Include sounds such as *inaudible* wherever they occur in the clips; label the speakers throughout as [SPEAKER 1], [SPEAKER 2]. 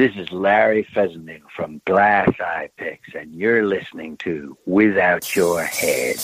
[SPEAKER 1] This is Larry Fessenden from Glass Eye Pix, and you're listening to Without Your Head.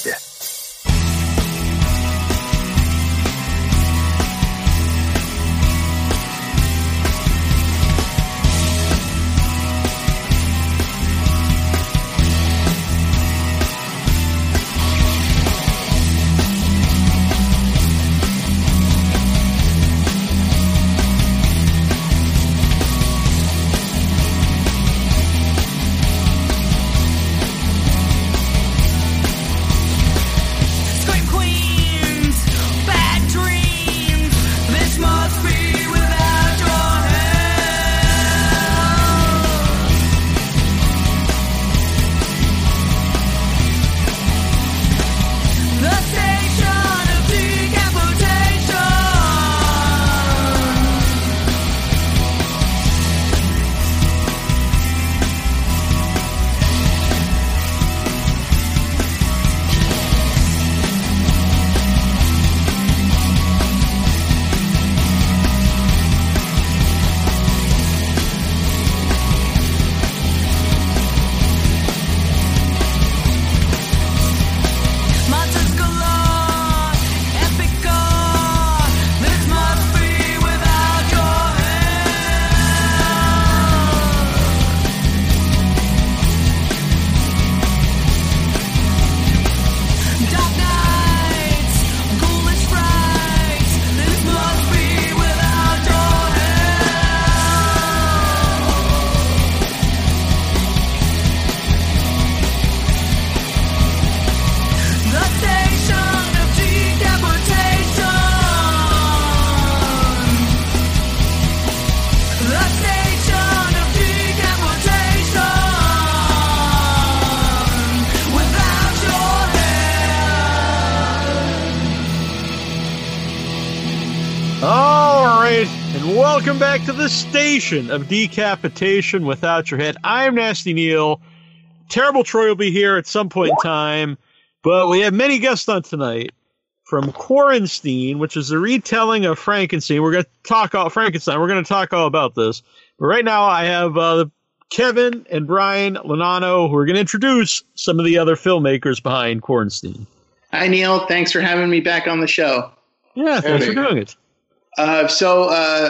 [SPEAKER 2] The of decapitation without your
[SPEAKER 3] head. I'm Nasty Neil. Terrible Troy will be here at some point in time, but we have many guests on tonight from Quarantine, which is a retelling of Frankenstein. We're going to talk all Frankenstein. We're going to talk all about this. But right now, I have uh, Kevin and Brian Lonano, who are going to introduce some of the other filmmakers behind Quarantine.
[SPEAKER 4] Hi, Neil. Thanks for having me back on the show.
[SPEAKER 3] Yeah, thanks for doing it.
[SPEAKER 4] Uh, so, uh,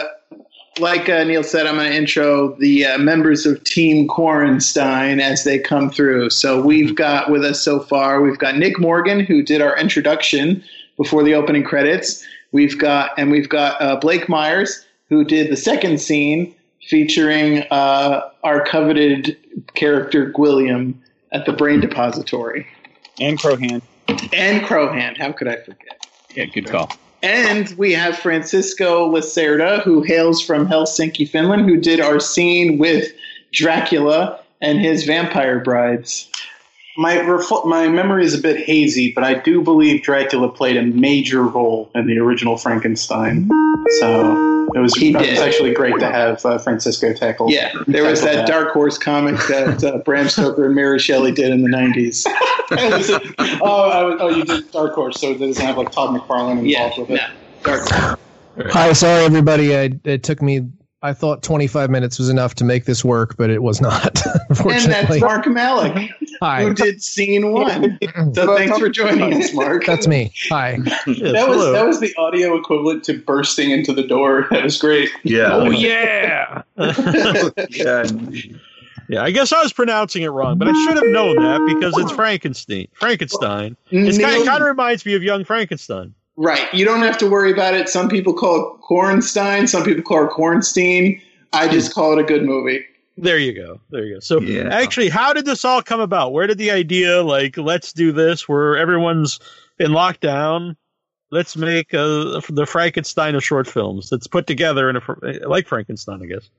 [SPEAKER 4] like uh, Neil said I'm going to intro, the uh, members of Team Quaranstein as they come through. So, we've got with us so far, we've got Nick Morgan, who did our introduction before the opening credits. We've got, and we've got uh, Blake Myers, who did the second scene featuring uh, our coveted character, Gwilliam, at the Brain Depository.
[SPEAKER 5] And Crowhand.
[SPEAKER 4] And Crowhand. How could I forget?
[SPEAKER 5] Yeah, good call.
[SPEAKER 4] And we have Francisco Lacerda, who hails from Helsinki, Finland, who did our scene with Dracula and his vampire brides.
[SPEAKER 6] My refl- my memory is a bit hazy, but I do believe Dracula played a major role in the original Frankenstein. So it was,
[SPEAKER 4] He did.
[SPEAKER 6] it was actually great to have uh, Francisco tackle.
[SPEAKER 4] Yeah, there was
[SPEAKER 6] tackle
[SPEAKER 4] that Dark Horse comic that uh, *laughs* Bram Stoker and Mary Shelley did in the 90s. *laughs*
[SPEAKER 6] oh, was, oh, you did Dark Horse, so it doesn't have like Todd McFarlane involved
[SPEAKER 4] Yeah,
[SPEAKER 6] with it.
[SPEAKER 4] no, Dark Horse. *laughs*
[SPEAKER 7] Hi, sorry everybody. I, it took me. I thought 25 minutes was enough to make this work, but it was not.
[SPEAKER 4] And that's Mark Malek,
[SPEAKER 7] Hi,
[SPEAKER 4] who did scene *laughs* one. So thanks for joining us, Mark.
[SPEAKER 7] that's me. Hi. *laughs*
[SPEAKER 3] Yes,
[SPEAKER 6] That was
[SPEAKER 3] hello.
[SPEAKER 6] that was the audio equivalent to bursting into the door. *laughs* That was great.
[SPEAKER 5] Yeah.
[SPEAKER 3] Oh yeah.
[SPEAKER 5] yeah.
[SPEAKER 3] yeah, I guess I was pronouncing it wrong, but I should have known that because it's Frankenstein. Frankenstein. It's kind,
[SPEAKER 4] Neil-
[SPEAKER 3] kind of reminds me of Young Frankenstein.
[SPEAKER 4] Right. You don't have to worry about it. Some people call it Kornstein. Some people call it Kornstein. I just hmm. call it a good movie.
[SPEAKER 3] There you go. There you go. So
[SPEAKER 5] Yeah.
[SPEAKER 3] actually, how did this all come about? Where did the idea like let's do this where everyone's in lockdown? Let's make uh, the Frankenstein of short films. That's put together in a like Frankenstein, I guess.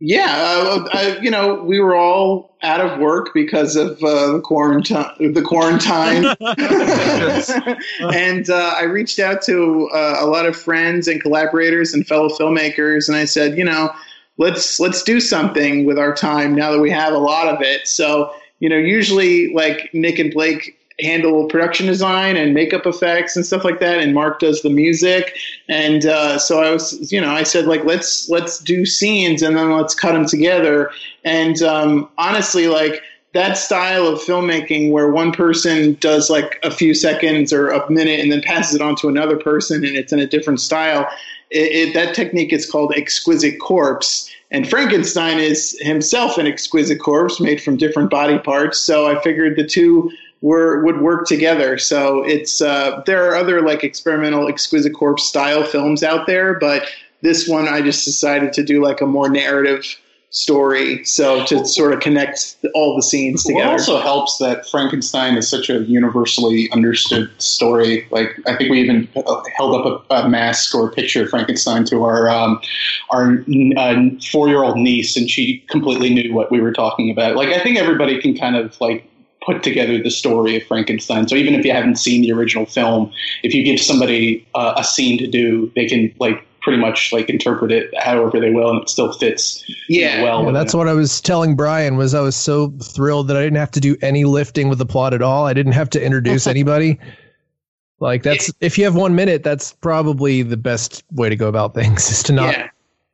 [SPEAKER 4] Yeah, uh, I, you know, we were all out of work because of uh, the quarantine. The quarantine, *laughs* *laughs* and uh, I reached out to uh, a lot of friends and collaborators and fellow filmmakers, and I said, you know, let's let's do something with our time now that we have a lot of it. So, you know, usually like Nick and Blake handle production design and makeup effects and stuff like that, and Mark does the music. And uh, so I was, you know, I said like let's let's do scenes and then let's cut them together. And um, honestly, like that style of filmmaking where one person does like a few seconds or a minute and then passes it on to another person and it's in a different style it, it, that technique is called exquisite corpse and frankenstein is himself an exquisite corpse made from different body parts so i figured the two were would work together. So it's uh, there are other like experimental exquisite corpse style films out there but this one i just decided to do like a more narrative story so to sort of connect all the scenes
[SPEAKER 6] Well, it also helps that Frankenstein is such a universally understood story. Like I think we even held up a, a mask or a picture of Frankenstein to our um, our uh, four year old niece, and she completely knew what we were talking about. Like I think everybody can kind of like put together the story of Frankenstein. So even if you haven't seen the original film, if you give somebody uh, a scene to do, they can like pretty much like interpret it however they will, and it still fits.
[SPEAKER 4] Yeah.
[SPEAKER 6] well.
[SPEAKER 7] Yeah, that's
[SPEAKER 6] it.
[SPEAKER 7] what I was telling Brian was I was so thrilled that I didn't have to do any lifting with the plot at all. I didn't have to introduce *laughs* anybody. Like that's if you have one minute, that's probably the best way to go about things is to not
[SPEAKER 4] yeah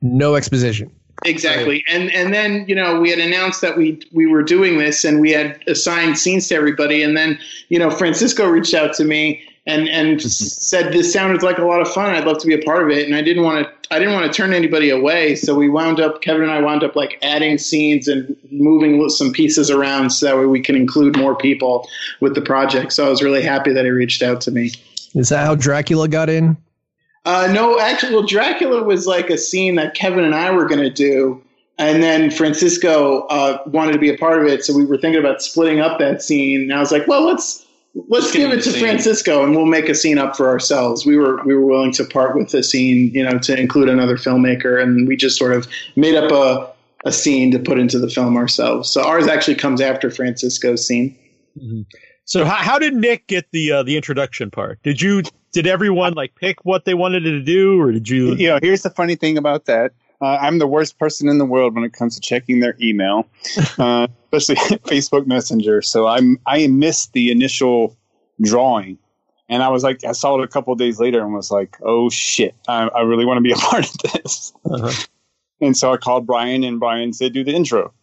[SPEAKER 7] no exposition.
[SPEAKER 4] Exactly. And and then, you know, we had announced that we we were doing this and we had assigned scenes to everybody and then, you know, Francisco reached out to me and and said this sounded like a lot of fun. I'd love to be a part of it and I didn't want to I didn't want to turn anybody away. So we wound up Kevin and I wound up like adding scenes and moving some pieces around so that way we can include more people with the project. So I was really happy that he reached out to me.
[SPEAKER 7] Is that how Dracula got in?
[SPEAKER 4] Uh, no, actually, well, Dracula was like a scene that Kevin and I were going to do, and then Francisco uh, wanted to be a part of it, so we were thinking about splitting up that scene. And I was like, well, let's let's
[SPEAKER 6] give
[SPEAKER 4] give it to
[SPEAKER 6] scene.
[SPEAKER 4] Francisco, and we'll make a scene up for ourselves. We were we were willing to part with the scene, you know, to include another filmmaker, and we just sort of made up a a scene to put into the film ourselves. So ours actually comes after Francisco's scene.
[SPEAKER 3] So how, how did Nick get the uh, the introduction part? Did you did everyone like pick what they wanted to do, or did you?
[SPEAKER 5] You know, here's the funny thing about that. Uh, I'm the worst person in the world when it comes to checking their email, *laughs* uh, especially *laughs* Facebook Messenger. So I'm I missed the initial drawing, and I was like, I saw it a couple of days later and was like, oh shit, I, I really want to be a *laughs* part of this.
[SPEAKER 3] Uh-huh.
[SPEAKER 5] And so I called Brian, and Brian said, do the intro.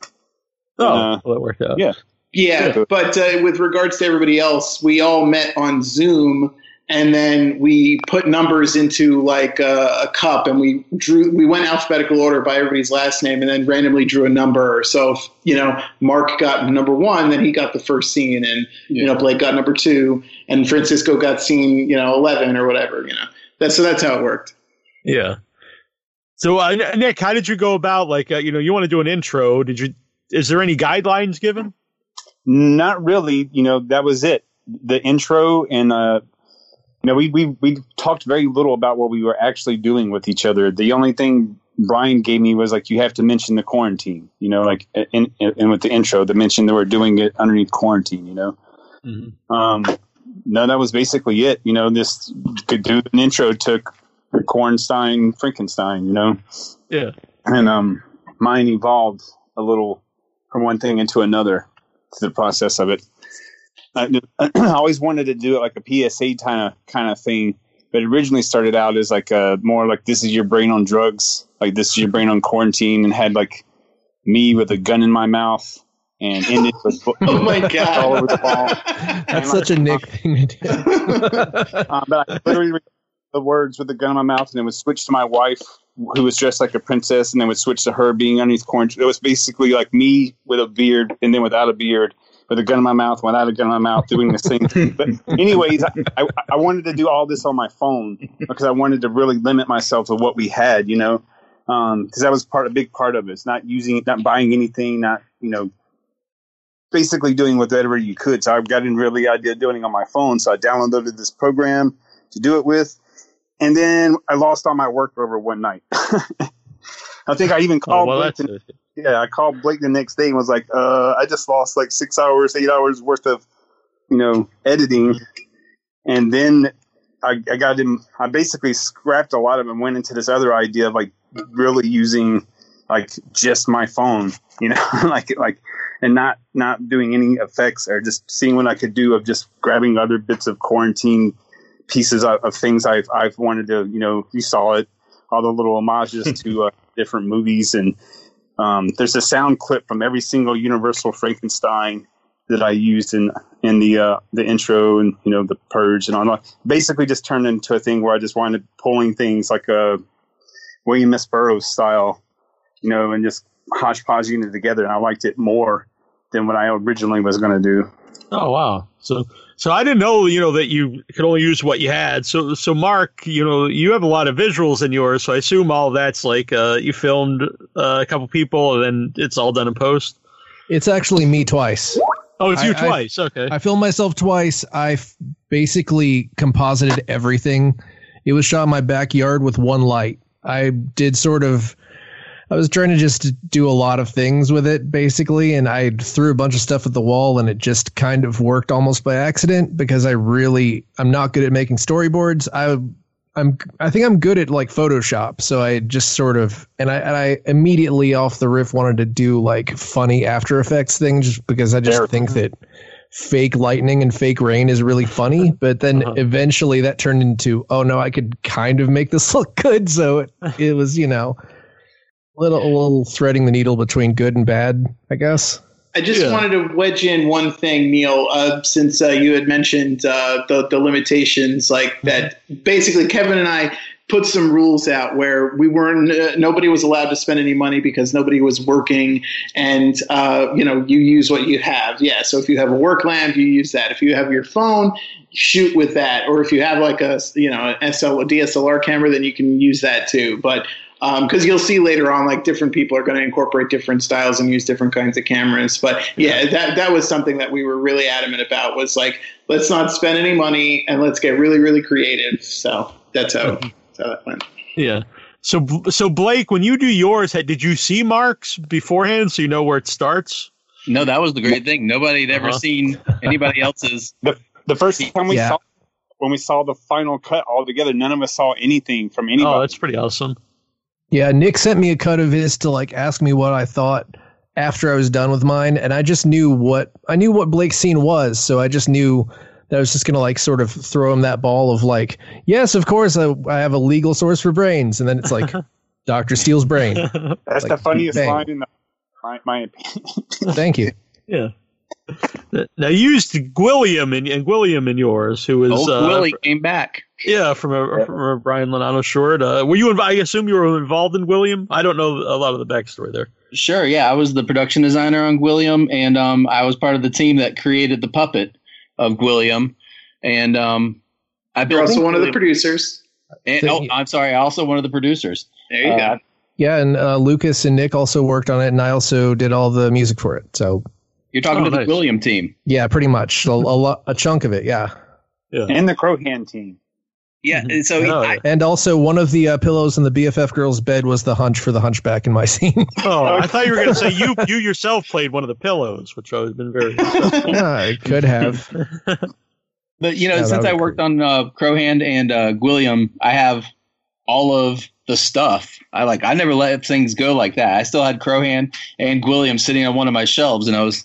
[SPEAKER 3] Oh,
[SPEAKER 5] Uh,
[SPEAKER 3] well, that worked out.
[SPEAKER 5] yeah.
[SPEAKER 4] Yeah,
[SPEAKER 5] Sure.
[SPEAKER 4] but uh, with regards to everybody else, we all met on Zoom, and then we put numbers into like a, a cup, and we drew. We went alphabetical order by everybody's last name, and then randomly drew a number. So if you know Mark got number one, then he got the first scene, and you know Blake got number two, and Francisco got scene you know eleven or whatever. You know, that's so that's how it worked.
[SPEAKER 3] Yeah. So uh, Nick, how did you go about like uh, you know you want to do an intro? Did you? Is there any guidelines given?
[SPEAKER 5] Not really. You know, that was it. The intro and uh, you know, we we we talked very little about what we were actually doing with each other. The only thing Brian gave me was like, you have to mention the quarantine. You know, like in, in, in with the intro, to mention that we're doing it underneath quarantine. You know, um, no, that was basically it. You know, this could do an intro to Kornstein, Frankenstein. You know,
[SPEAKER 3] Yeah.
[SPEAKER 5] and um, mine evolved a little from one thing into another to the process of it. I, *clears throat* I always wanted to do it like a PSA kind of kind of thing, but it originally started out as like a more like this is your brain on drugs, like this is your brain on quarantine, and had like me with a gun in my mouth and ended with *laughs*
[SPEAKER 4] Oh my *laughs*
[SPEAKER 5] all over the wall.
[SPEAKER 4] god!
[SPEAKER 7] That's such a Nick *laughs* thing to do.
[SPEAKER 5] Um, but I literally read the words with the gun in my mouth, and it would switch to my wife, who was dressed like a princess, and then would switch to her being underneath quarantine. It was basically like me with a beard, and then without a beard, with a gun in my mouth, without a gun in my mouth, doing the same. thing. But anyways, I, I, wanted to do all this on my phone because I wanted to really limit myself to what we had, you know, um, because that was part a big part of it. It's not using, not buying anything, not you know basically doing whatever you could. So I got in really idea of doing it on my phone. So I downloaded this program to do it with. And then I lost all my work over one night. *laughs* I think I even
[SPEAKER 3] Oh,
[SPEAKER 5] called
[SPEAKER 3] well, that's
[SPEAKER 5] the, yeah, I called Blake the next day and was like, uh, I just lost like six hours, eight hours worth of, you know, editing. And then I, I got him, I basically scrapped a lot of and went into this other idea of like really using like just my phone, you know, *laughs* like, like, and not not doing any effects or just seeing what I could do of just grabbing other bits of quarantine pieces of, of things I've I've wanted to you know you saw it all the little homages *laughs* to uh, different movies and um, there's a sound clip from every single Universal Frankenstein that I used in in the uh, the intro and you know the purge and all. Basically, just turned into a thing where I just wanted pulling things like a William S. Burroughs style, you know, and just hodgepodging it together. And I liked it more than what I originally was going to do.
[SPEAKER 3] Oh wow. So so I didn't know, you know, that you could only use what you had. So so Mark, you know, you have a lot of visuals in yours, so I assume all that's like uh, you filmed uh, a couple people and then it's all done in post.
[SPEAKER 7] It's actually me twice.
[SPEAKER 3] Oh, it's you
[SPEAKER 7] I- I-
[SPEAKER 3] twice. okay.
[SPEAKER 7] I filmed myself twice. I f- basically composited everything. It was shot in my backyard with one light. I did sort of. I was trying to just do a lot of things with it, basically, and I threw a bunch of stuff at the wall, and it just kind of worked almost by accident because I really I'm not good at making storyboards. I I'm I think I'm good at like Photoshop, so I just sort of and I and I immediately off the riff wanted to do like funny After Effects things just because I just
[SPEAKER 5] There.
[SPEAKER 7] think that fake lightning and fake rain is really funny. *laughs* But then
[SPEAKER 3] Uh-huh.
[SPEAKER 7] eventually that turned into oh no, I could kind of make this *laughs* look good. So it, it was you know little a little threading the needle between good and bad, I guess.
[SPEAKER 4] I just
[SPEAKER 3] Yeah.
[SPEAKER 4] wanted to wedge in one thing, Neil, uh, since uh, you had mentioned uh, the, the limitations, like that. Basically, Kevin and I put some rules out where we weren't, uh, nobody was allowed to spend any money because nobody was working, and uh, you know, you use what you have. Yeah, so if you have a work lamp, you use that. If you have your phone, shoot with that, or if you have like a you know an SL, a DSLR camera, then you can use that too. But because you'll see later on, like different people are going to incorporate different styles and use different kinds of cameras. But yeah, that that was something that we were really adamant about. Was like, let's not spend any money and let's get really, really creative. So that's how, that's how that went.
[SPEAKER 3] Yeah. So so Blake, when you do yours, did you see Mark's beforehand so you know where it starts?
[SPEAKER 8] No, that was the great thing. Nobody had ever
[SPEAKER 3] Uh-huh.
[SPEAKER 8] seen anybody else's. *laughs*
[SPEAKER 5] The first time we
[SPEAKER 7] Yeah.
[SPEAKER 5] saw when we saw the final cut all together, none of us saw anything from anybody.
[SPEAKER 3] Oh, that's pretty awesome.
[SPEAKER 7] Yeah, Nick sent me a cut of his to like ask me what I thought after I was done with mine, and I just knew what I knew what Blake's scene was, so I just knew that I was just gonna like sort of throw him that ball of like, yes, of course, I, I have a legal source for brains, and then it's like *laughs* Doctor Steele's brain.
[SPEAKER 5] That's
[SPEAKER 7] like,
[SPEAKER 5] the funniest
[SPEAKER 7] bang.
[SPEAKER 5] line in the, my, my opinion.
[SPEAKER 7] Thank you.
[SPEAKER 3] Yeah. Now you used Gwilliam and, and Gwilliam in yours, who was
[SPEAKER 8] Old
[SPEAKER 3] uh,
[SPEAKER 8] Willie came back.
[SPEAKER 3] yeah from a from a Brian Lonano short. Uh, were you? Inv- I assume you were involved in Gwilliam. I don't know a lot of the backstory there.
[SPEAKER 8] Sure, yeah, I was the production designer on Gwilliam, and um, I was part of the team that created the puppet of Gwilliam, and um, I
[SPEAKER 4] You're
[SPEAKER 8] built
[SPEAKER 4] also one of the producers.
[SPEAKER 8] and- oh, I'm sorry, also one of the producers.
[SPEAKER 4] There you
[SPEAKER 8] Uh,
[SPEAKER 4] go.
[SPEAKER 7] Yeah, and uh, Lucas and Nick also worked on it, and I also did all the music for it. So
[SPEAKER 8] You're talking
[SPEAKER 3] Oh,
[SPEAKER 8] to the
[SPEAKER 3] nice.
[SPEAKER 8] Gwilliam team.
[SPEAKER 7] yeah, pretty much a, a, lo- a chunk of it. Yeah, yeah.
[SPEAKER 5] and the Crowhand team.
[SPEAKER 8] Yeah,
[SPEAKER 3] Mhm.
[SPEAKER 8] and so
[SPEAKER 3] Oh,
[SPEAKER 8] I,
[SPEAKER 7] and also one of the uh, pillows in the BFF girl's bed was the hunch for the hunchback in my *laughs* scene.
[SPEAKER 3] Oh, I thought you were going to say *laughs* you you yourself played one of the pillows, which I've been very.
[SPEAKER 7] yeah, I could have. *laughs*
[SPEAKER 8] But you know,
[SPEAKER 7] Yeah,
[SPEAKER 8] since I
[SPEAKER 7] be
[SPEAKER 8] worked on uh, Crowhand and uh, Gwilliam, I have all of the stuff. I like. I never let things go like that. I still had Crowhand and Gwilliam sitting on one of my shelves, and I was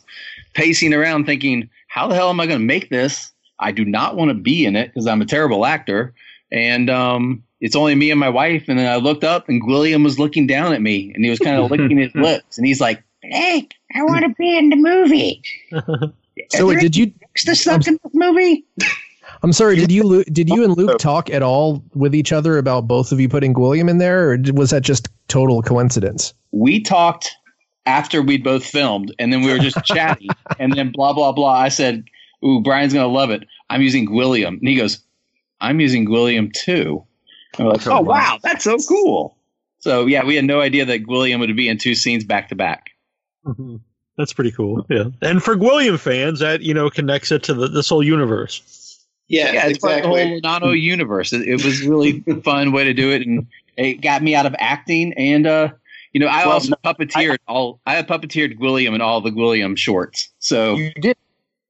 [SPEAKER 8] pacing around thinking, "How the hell am I going to make this? I do not want to be in it because I'm a terrible actor." And um, it's only me and my wife. And then I looked up, and Gwilliam was looking down at me, and he was kind of *laughs* licking his lips, and he's like,
[SPEAKER 9] Blake, I want to be in the movie. *laughs*
[SPEAKER 7] So wait, did you?
[SPEAKER 9] Is this stuff in this movie?
[SPEAKER 7] I'm sorry. Did you Lu- did you and Luke talk at all with each other about both of you putting Gwilliam in there, or was that just total coincidence?
[SPEAKER 8] we talked after we'd both filmed and then we were just *laughs* chatting and then blah blah blah i said ooh brian's gonna love it i'm using gwilliam and he goes i'm using gwilliam too and we're like oh wow that's so cool so yeah we had no idea that gwilliam would be in two scenes back to back
[SPEAKER 3] Mhm. That's pretty cool. Yeah, and for Gwilliam fans, that you know connects it to the, this whole universe.
[SPEAKER 4] Yeah,
[SPEAKER 8] yeah it's
[SPEAKER 4] exactly.
[SPEAKER 8] like the whole nano universe it, it was really *laughs* fun way to do it and it got me out of acting and uh you know i
[SPEAKER 5] Well,
[SPEAKER 8] also
[SPEAKER 5] no,
[SPEAKER 8] puppeteered all i had puppeteered gwilliam in all the gwilliam shorts so
[SPEAKER 5] You did.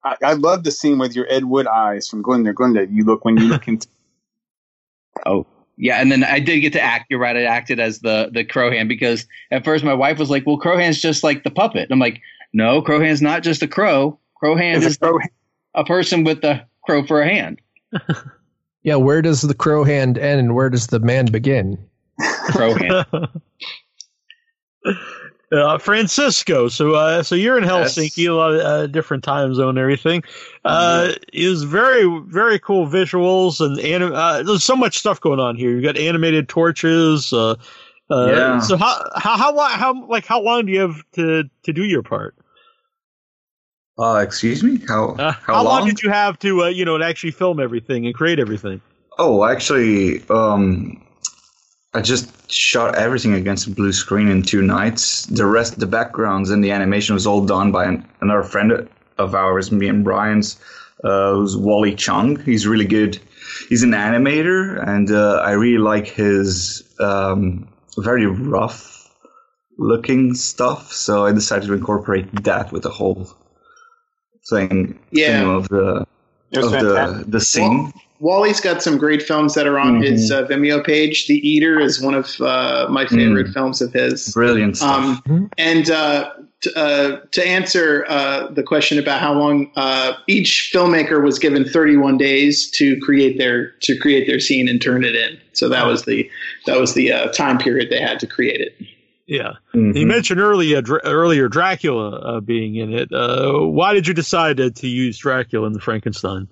[SPEAKER 5] I, I love the scene with your Ed Wood eyes from Glinda. Glinda, you look when you look into. *laughs*
[SPEAKER 8] Oh, yeah, and then I did get to act. You're right. I acted as the the Crowhand because at first my wife was like, "Well, Crowhand's just like the puppet." And I'm like, No, crow hand's not just a crow. Crow hand
[SPEAKER 5] It's a
[SPEAKER 8] is
[SPEAKER 5] crow
[SPEAKER 8] a person with a crow for a hand. *laughs*
[SPEAKER 7] Yeah, where does the crow hand end and where does the man begin?
[SPEAKER 8] Crow hand. *laughs*
[SPEAKER 3] Uh, Francisco, so uh, so you're in Helsinki, a lot of uh, different time zone and everything. Uh, it was very very cool visuals and anim- uh, there's so much stuff going on here. You've got animated torches. Uh, uh,
[SPEAKER 10] Yeah.
[SPEAKER 3] So how how how long how like how long do you have to to do your part?
[SPEAKER 10] Uh, excuse me? How,
[SPEAKER 3] Uh,
[SPEAKER 10] how,
[SPEAKER 3] how long?
[SPEAKER 10] long?
[SPEAKER 3] did you have to uh, you know to actually film everything and create everything?
[SPEAKER 10] Oh, actually, um, I just shot everything against a blue screen in two nights. The rest, the backgrounds and the animation was all done by an, another friend of ours, me and Brian's, uh, who's Wally Chung. He's really good. He's an animator, and uh, I really like his um, very rough looking stuff. So I decided to incorporate that with the whole thing,
[SPEAKER 4] Yeah.
[SPEAKER 10] thing of the of the
[SPEAKER 5] fantastic.
[SPEAKER 10] the scene.
[SPEAKER 4] Wally's got some great films that are on his uh, Vimeo page. The Eater is one of uh, my favorite films of his.
[SPEAKER 10] Brilliant stuff.
[SPEAKER 4] Um, and uh, t- uh, to answer uh, the question about how long uh, each filmmaker was given 31 days to create their to create their scene and turn it in. So that was the that was the uh, time period they had to create it.
[SPEAKER 3] Yeah.
[SPEAKER 10] Mhm.
[SPEAKER 3] You mentioned earlier Dra- earlier Dracula uh, being in it. Uh, why did you decide to, to use Dracula in the Frankenstein?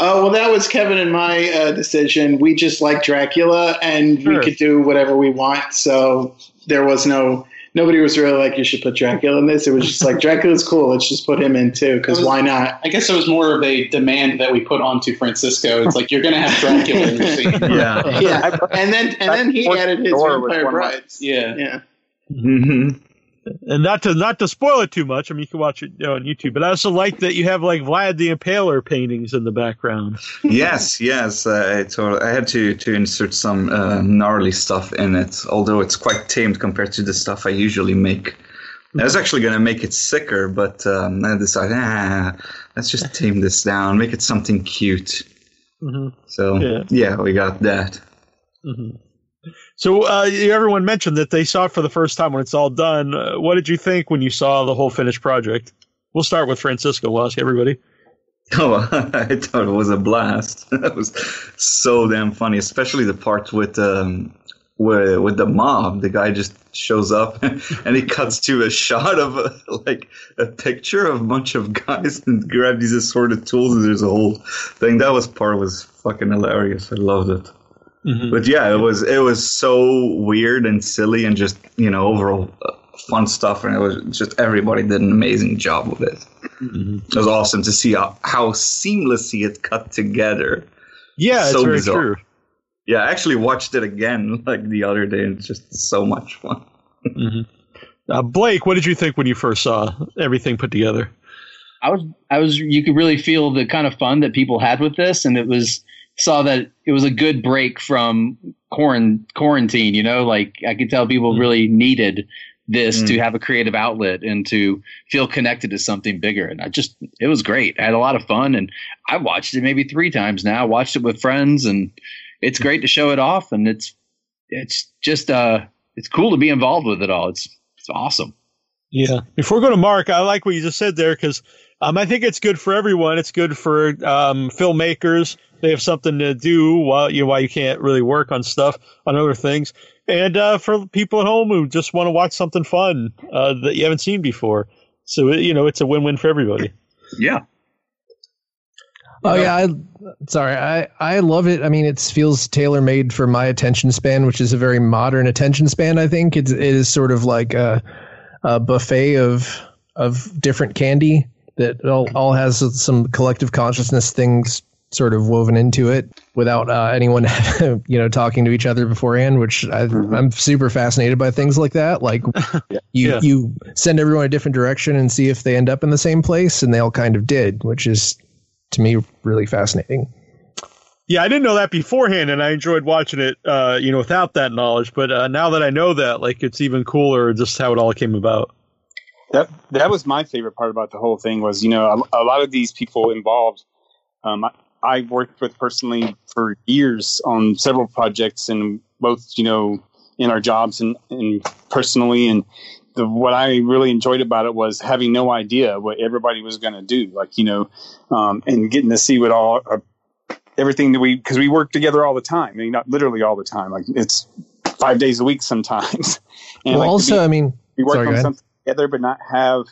[SPEAKER 4] Oh well, that was Kevin and my uh, decision. We just like Dracula, and
[SPEAKER 3] Sure.
[SPEAKER 4] we could do whatever we want. So there was no nobody was really like you should put Dracula in this. It was just like Dracula's cool. Let's just put him in too because why not?
[SPEAKER 6] I guess it was more of a demand that we put onto Francisco. It's like you're going to have Dracula in your scene. *laughs*
[SPEAKER 10] yeah.
[SPEAKER 4] Yeah, and then and then he added his
[SPEAKER 5] door was
[SPEAKER 4] Vampire
[SPEAKER 5] of my-
[SPEAKER 4] Brides.
[SPEAKER 6] Yeah.
[SPEAKER 4] Yeah.
[SPEAKER 10] hmm
[SPEAKER 3] And not to not to spoil it too much. I mean, you can watch it you know, on YouTube. But I also like that you have like Vlad the Impaler paintings in the background.
[SPEAKER 10] yes, yes. Uh, I, told, I had to, to insert some uh, gnarly stuff in it, although it's quite tamed compared to the stuff I usually make. I was actually going to make it sicker, but um, I decided, ah, let's just tame this down, make it something cute.
[SPEAKER 3] Mhm.
[SPEAKER 10] So,
[SPEAKER 3] Yeah.
[SPEAKER 10] yeah, we got that.
[SPEAKER 3] hmm So uh, everyone mentioned that they saw it for the first time when it's all done. Uh, what did you think when you saw the whole finished project? We'll start with Francisco. We'll ask everybody.
[SPEAKER 10] Oh, *laughs* I thought it was a blast. *laughs* it was so damn funny, especially the part with um, with, with the mob. The guy just shows up *laughs* and he cuts to a shot of a, like a picture of a bunch of guys and grab these assorted tools, and there's a whole thing. That was part was fucking hilarious. I loved it.
[SPEAKER 3] Mhm.
[SPEAKER 10] But yeah, it was it was so weird and silly and just you know overall uh, fun stuff, and it was just everybody did an amazing job with it.
[SPEAKER 3] Mhm.
[SPEAKER 10] It was awesome to see how, how seamlessly it cut together.
[SPEAKER 3] Yeah, it's
[SPEAKER 10] So
[SPEAKER 3] very
[SPEAKER 10] bizarre.
[SPEAKER 3] true.
[SPEAKER 10] Yeah, I actually watched it again like the other day, and it's just so much fun.
[SPEAKER 3] hmm Uh, Blake, what did you think when you first saw everything put together?
[SPEAKER 8] I was I was you could really feel the kind of fun that people had with this, and it was saw that it was a good break from quarantine. You know, like I could tell people
[SPEAKER 3] Mm.
[SPEAKER 8] really needed this
[SPEAKER 10] Mm.
[SPEAKER 8] to have a creative outlet and to feel connected to something bigger. And I just it was great. I had a lot of fun, and I watched it maybe three times now. Watched it with friends, and it's great to show it off. And it's it's just uh it's cool to be involved with it all. It's it's awesome.
[SPEAKER 3] Yeah. Before we go to Mark, I like what you just said there because um, I think it's good for everyone. It's good for um, filmmakers. They have something to do while you while you can't really work on stuff on other things, and uh, for people at home who just want to watch something fun uh, that you haven't seen before. So you know, it's a win-win for everybody.
[SPEAKER 8] Yeah.
[SPEAKER 7] Oh yeah, I, sorry. I I love it. I mean, it feels tailor made for my attention span, which is a very modern attention span. I think it's it is sort of like a, a buffet of of different candy that all all has some collective consciousness things sort of woven into it without uh, anyone *laughs* you know talking to each other beforehand. Which I, I'm super fascinated by things like that. Like *laughs* you
[SPEAKER 3] Yeah.
[SPEAKER 7] you send everyone a different direction and see if they end up in the same place, and they all kind of did, which is to me really fascinating.
[SPEAKER 3] Yeah, I didn't know that beforehand, and I enjoyed watching it. Uh, you know, without that knowledge, but uh, now that I know that, like, it's even cooler just how it all came about.
[SPEAKER 5] That that was my favorite part about the whole thing was you know a, a lot of these people involved. Um, I, I worked with personally for years on several projects and both you know in our jobs and, and personally and the what I really enjoyed about it was having no idea what everybody was going to do. Like you know, um, and getting to see what all uh, everything that we because we work together all the time. I mean, not literally all the time. Like it's five days a week sometimes. *laughs* And
[SPEAKER 7] well,
[SPEAKER 5] like,
[SPEAKER 7] also,
[SPEAKER 5] be-
[SPEAKER 7] I mean,
[SPEAKER 5] we work
[SPEAKER 7] sorry,
[SPEAKER 5] on something together, but not have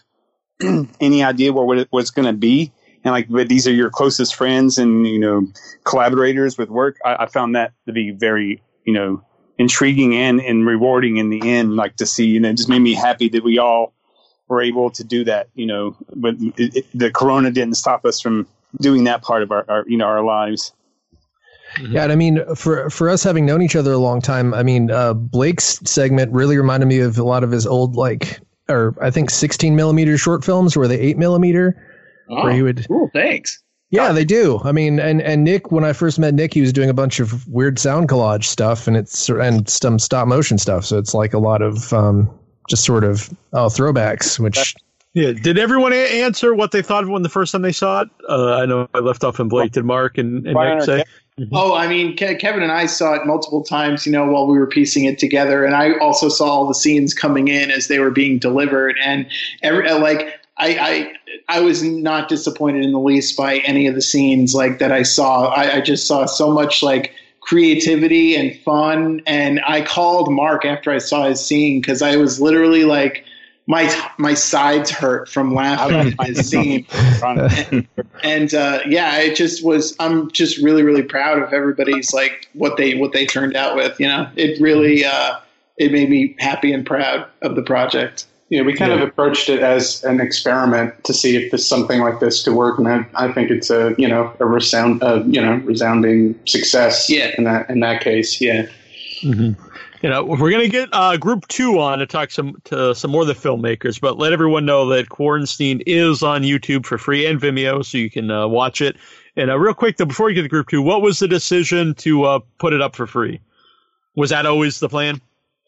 [SPEAKER 5] *clears throat* any idea what what it was going to be. And like, but these are your closest friends and you know collaborators with work. I, I found that to be very you know intriguing and and rewarding in the end. Like to see, you know, it just made me happy that we all were able to do that. You know, but it, it, the corona didn't stop us from doing that part of our, our you know our lives.
[SPEAKER 7] Yeah, and I mean, for for us having known each other a long time, I mean, uh, Blake's segment really reminded me of a lot of his old like, or I think 16 millimeter short films, where the eight millimeter, where he would.
[SPEAKER 8] Cool, thanks.
[SPEAKER 7] Yeah, they do. I mean, and and Nick, when I first met Nick, he was doing a bunch of weird sound collage stuff, and it's and some stop motion stuff. So it's like a lot of um, just sort of oh, throwbacks, which
[SPEAKER 3] Yeah. Did everyone a- answer what they thought of when the first time they saw it? Uh, I know I left off in Blake. Did Mark and, and
[SPEAKER 5] Brian
[SPEAKER 3] Nick
[SPEAKER 5] or
[SPEAKER 3] say?
[SPEAKER 4] Oh, I mean, Ke- Kevin and I saw it multiple times, you know, while we were piecing it together, and I also saw all the scenes coming in as they were being delivered, and every uh, like I I I was not disappointed in the least by any of the scenes like that I saw. I, I just saw so much like creativity and fun, and I called Mark after I saw his scene because I was literally like. My my sides hurt from laughing at his *laughs* scene and uh, yeah, it just was. I'm just really, really proud of everybody's like what they what they turned out with. You know, it really uh, it made me happy and proud of the project.
[SPEAKER 6] Yeah, we kind of approached it as an experiment to see if this something like this could work, and I, I think it's a you know a resound uh, you know resounding success.
[SPEAKER 4] Yeah.
[SPEAKER 6] in that in that case, yeah.
[SPEAKER 3] You know, we're gonna get uh, group two on to talk some to some more of the filmmakers, but let everyone know that Quarantine is on YouTube for free and Vimeo, so you can uh, watch it. And uh, real quick though, before we get to group two, what was the decision to uh, put it up for free? Was that always the plan?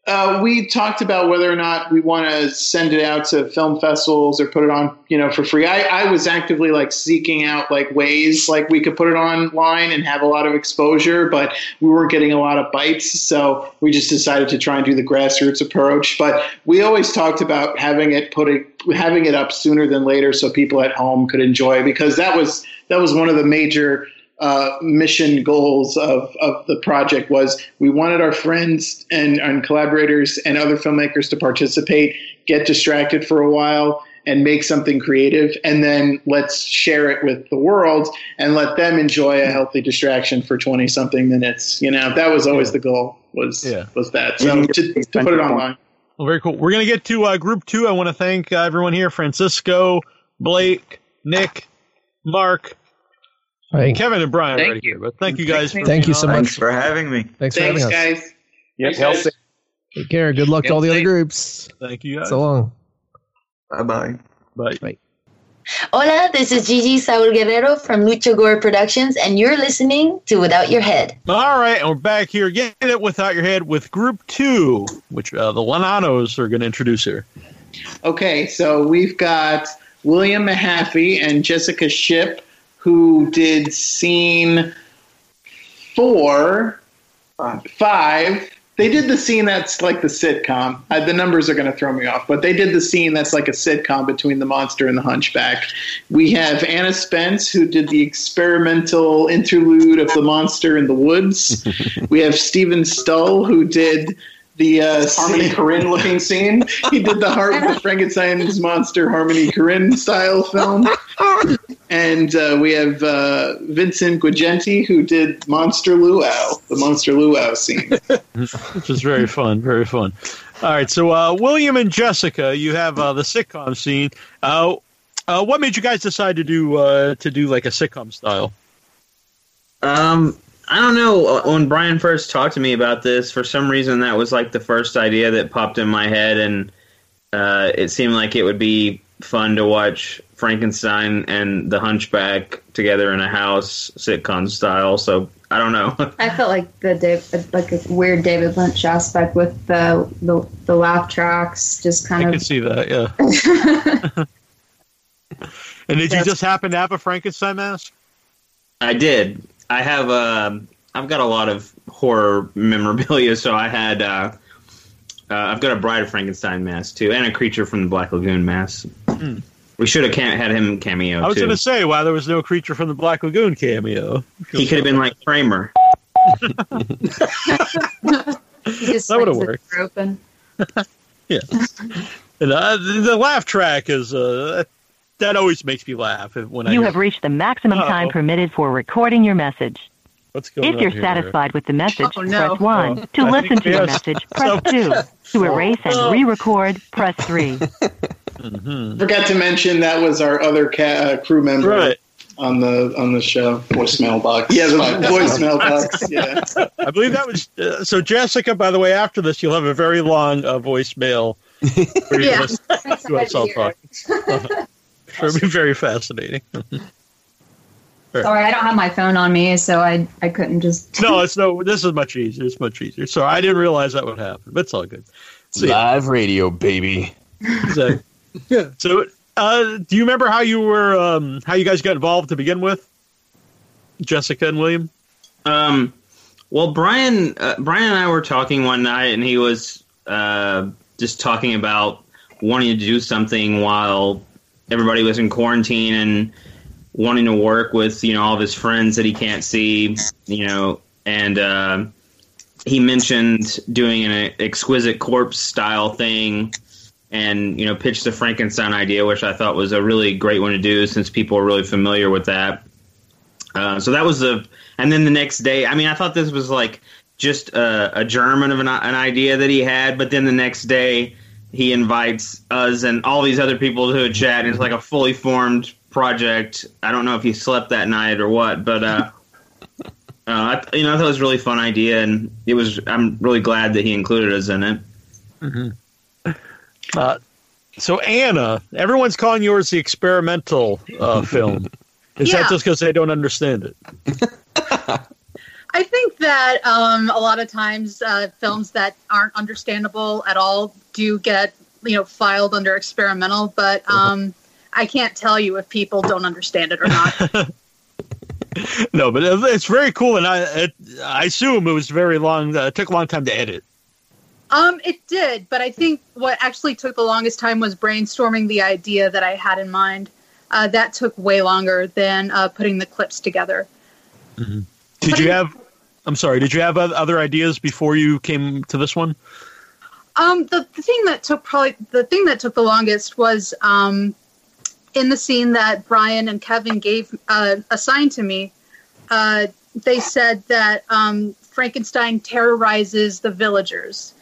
[SPEAKER 4] Uh, we talked about whether or not we want to send it out to film festivals or put it on, you know, for free. I, I was actively like seeking out like ways like we could put it online and have a lot of exposure, but we weren't getting a lot of bites. So we just decided to try and do the grassroots approach. But we always talked about having it put it having it up sooner than later so people at home could enjoy because that was that was one of the major uh, mission goals of, of the project was we wanted our friends and, and collaborators and other filmmakers to participate, get distracted for a while, and make something creative, and then let's share it with the world and let them enjoy a healthy distraction for twenty something minutes. You know, that was always the goal. Was
[SPEAKER 3] Yeah.
[SPEAKER 4] was that so to, to put it online.
[SPEAKER 3] Well, very cool. We're going to get to uh, group two. I want to thank uh, everyone here Francisco, Blake, Nick, Mark,
[SPEAKER 7] Hey,
[SPEAKER 3] Kevin, and Brian.
[SPEAKER 8] Thank
[SPEAKER 3] already
[SPEAKER 8] you.
[SPEAKER 3] here, but thank you guys. For
[SPEAKER 7] Thank you so
[SPEAKER 3] on.
[SPEAKER 7] much.
[SPEAKER 10] Thanks for having me.
[SPEAKER 7] thanks for
[SPEAKER 4] Thanks,
[SPEAKER 7] having us.
[SPEAKER 4] guys.
[SPEAKER 5] Yep,
[SPEAKER 4] Thanks, guys.
[SPEAKER 5] healthy.
[SPEAKER 7] Take care. Good luck to all the other groups.
[SPEAKER 3] Thank you guys.
[SPEAKER 7] So long.
[SPEAKER 10] Bye bye.
[SPEAKER 3] Bye. bye.
[SPEAKER 11] Hola, this is Gigi Saul Guerrero from Lucha Gore Productions, and you're listening to Without Your Head.
[SPEAKER 3] All right, and we're back here getting it without your head with group two, which uh, the Lonanos are going to introduce here.
[SPEAKER 4] Okay, so we've got William Mahaffey and Jessica Shipp, who did scene four, uh, five. They did the scene that's like the sitcom. Uh, the numbers are going to throw me off, but they did the scene that's like a sitcom between the monster and the hunchback. We have Anna Spence, who did the experimental interlude of the monster in the woods. *laughs* we have Stephen Stull, who did the uh,
[SPEAKER 6] Harmony
[SPEAKER 4] scene-
[SPEAKER 6] Korine looking scene.
[SPEAKER 4] he did the heart the *laughs* Frankenstein's monster Harmony Korine style film. And uh, we have uh, Vincent Guagenti who did Monster Luau, the Monster Luau scene. *laughs*
[SPEAKER 3] which is very fun, very fun. All right, so uh, William and Jessica, you have uh, the sitcom scene. Uh, uh, what made you guys decide to do uh, to do like a sitcom style?
[SPEAKER 12] Um, I don't know. When Brian first talked to me about this, for some reason that was like the first idea that popped in my head, and uh, it seemed like it would be fun to watch Frankenstein and The Hunchback together in a house, sitcom style. So I don't know. *laughs*
[SPEAKER 13] I felt like the Dave, like a weird David Lynch aspect with the the, the laugh tracks, just
[SPEAKER 3] I
[SPEAKER 13] kind
[SPEAKER 3] can
[SPEAKER 13] of.
[SPEAKER 3] see that, yeah. *laughs* and did you just happen to have a Frankenstein mask?
[SPEAKER 12] I did. I have um I've got a lot of horror memorabilia, so I had uh, uh, I've got a Bride of Frankenstein mask too, and a Creature from the Black Lagoon mask.
[SPEAKER 3] Hmm.
[SPEAKER 12] We should have cam- had him cameo
[SPEAKER 3] I was
[SPEAKER 12] too.
[SPEAKER 3] going to say, why there was no creature from the Black Lagoon cameo.
[SPEAKER 12] he could have been like Kramer. *laughs*
[SPEAKER 3] That would've
[SPEAKER 13] swings the
[SPEAKER 3] worked.
[SPEAKER 13] Open. *laughs*
[SPEAKER 3] Yeah. And uh, the the laugh track is uh, that always makes me laugh when I
[SPEAKER 14] You
[SPEAKER 3] hear-
[SPEAKER 14] have reached the maximum
[SPEAKER 3] Uh-oh.
[SPEAKER 14] time permitted for recording your message.
[SPEAKER 3] What's going
[SPEAKER 14] If
[SPEAKER 3] on
[SPEAKER 14] you're
[SPEAKER 3] here?
[SPEAKER 14] satisfied with the message,
[SPEAKER 13] Oh, no.
[SPEAKER 14] press 1.
[SPEAKER 3] Oh,
[SPEAKER 14] to
[SPEAKER 3] I
[SPEAKER 14] listen to your message, *laughs* press 2. To erase and re-record, press 3. *laughs*
[SPEAKER 3] Mhm.
[SPEAKER 4] Forgot to mention that was our other ca- uh, crew member
[SPEAKER 3] Right.
[SPEAKER 4] on the on the show.
[SPEAKER 6] Voicemail box.
[SPEAKER 4] Yeah, the voicemail *laughs* box. Yeah.
[SPEAKER 3] I believe that was uh, so. Jessica, by the way, after this, you'll have a very long uh, voicemail. Where you
[SPEAKER 13] Yeah.
[SPEAKER 3] listen to us all talk. Sure, it'll be very fascinating. *laughs*
[SPEAKER 13] Sorry, I don't have my phone on me, so I I couldn't just. *laughs*
[SPEAKER 3] no, it's no. This is much easier. It's much easier. So I didn't realize that would happen, but it's all good. So, yeah,
[SPEAKER 15] Live radio, baby.
[SPEAKER 3] exactly. *laughs* yeah. So, uh, do you remember how you were, um, how you guys got involved to begin with? Jessica and William.
[SPEAKER 12] Um, well, Brian, uh, Brian and I were talking one night, and he was uh, just talking about wanting to do something while everybody was in quarantine and wanting to work with you know all of his friends that he can't see, you know, and uh, he mentioned doing an exquisite corpse style thing. And you know, pitched the Frankenstein idea, which I thought was a really great one to do, since people are really familiar with that. Uh, so that was the, and then the next day, I mean, I thought this was like just a, a German of an, an idea that he had, but then the next day he invites us and all these other people to a chat, and it's like a fully formed project. I don't know if he slept that night or what, but uh, *laughs* uh, I, you know, I thought it was a really fun idea, and it was. I'm really glad that he included us in it.
[SPEAKER 3] Mm-hmm. Uh, so Anna, everyone's calling yours the experimental uh, film. Is
[SPEAKER 16] Yeah.
[SPEAKER 3] that just because they don't understand it? *laughs*
[SPEAKER 16] I think that um, a lot of times uh, films that aren't understandable at all do get you know filed under experimental, but um, I can't tell you if people don't understand it or not. *laughs*
[SPEAKER 3] No, but it's very cool, and I it, I assume it was very long. Uh, it took a long time to edit.
[SPEAKER 16] um, it did, but I think what actually took the longest time was brainstorming the idea that I had in mind. Uh, that took way longer than uh, putting the clips together.
[SPEAKER 3] Did you have? I'm sorry. Did you have other ideas before you came to this one?
[SPEAKER 16] Um, the, the thing that took probably the thing that took the longest was um, in the scene that Brian and Kevin gave uh, assigned to me. Uh, they said that um, Frankenstein terrorizes the villagers,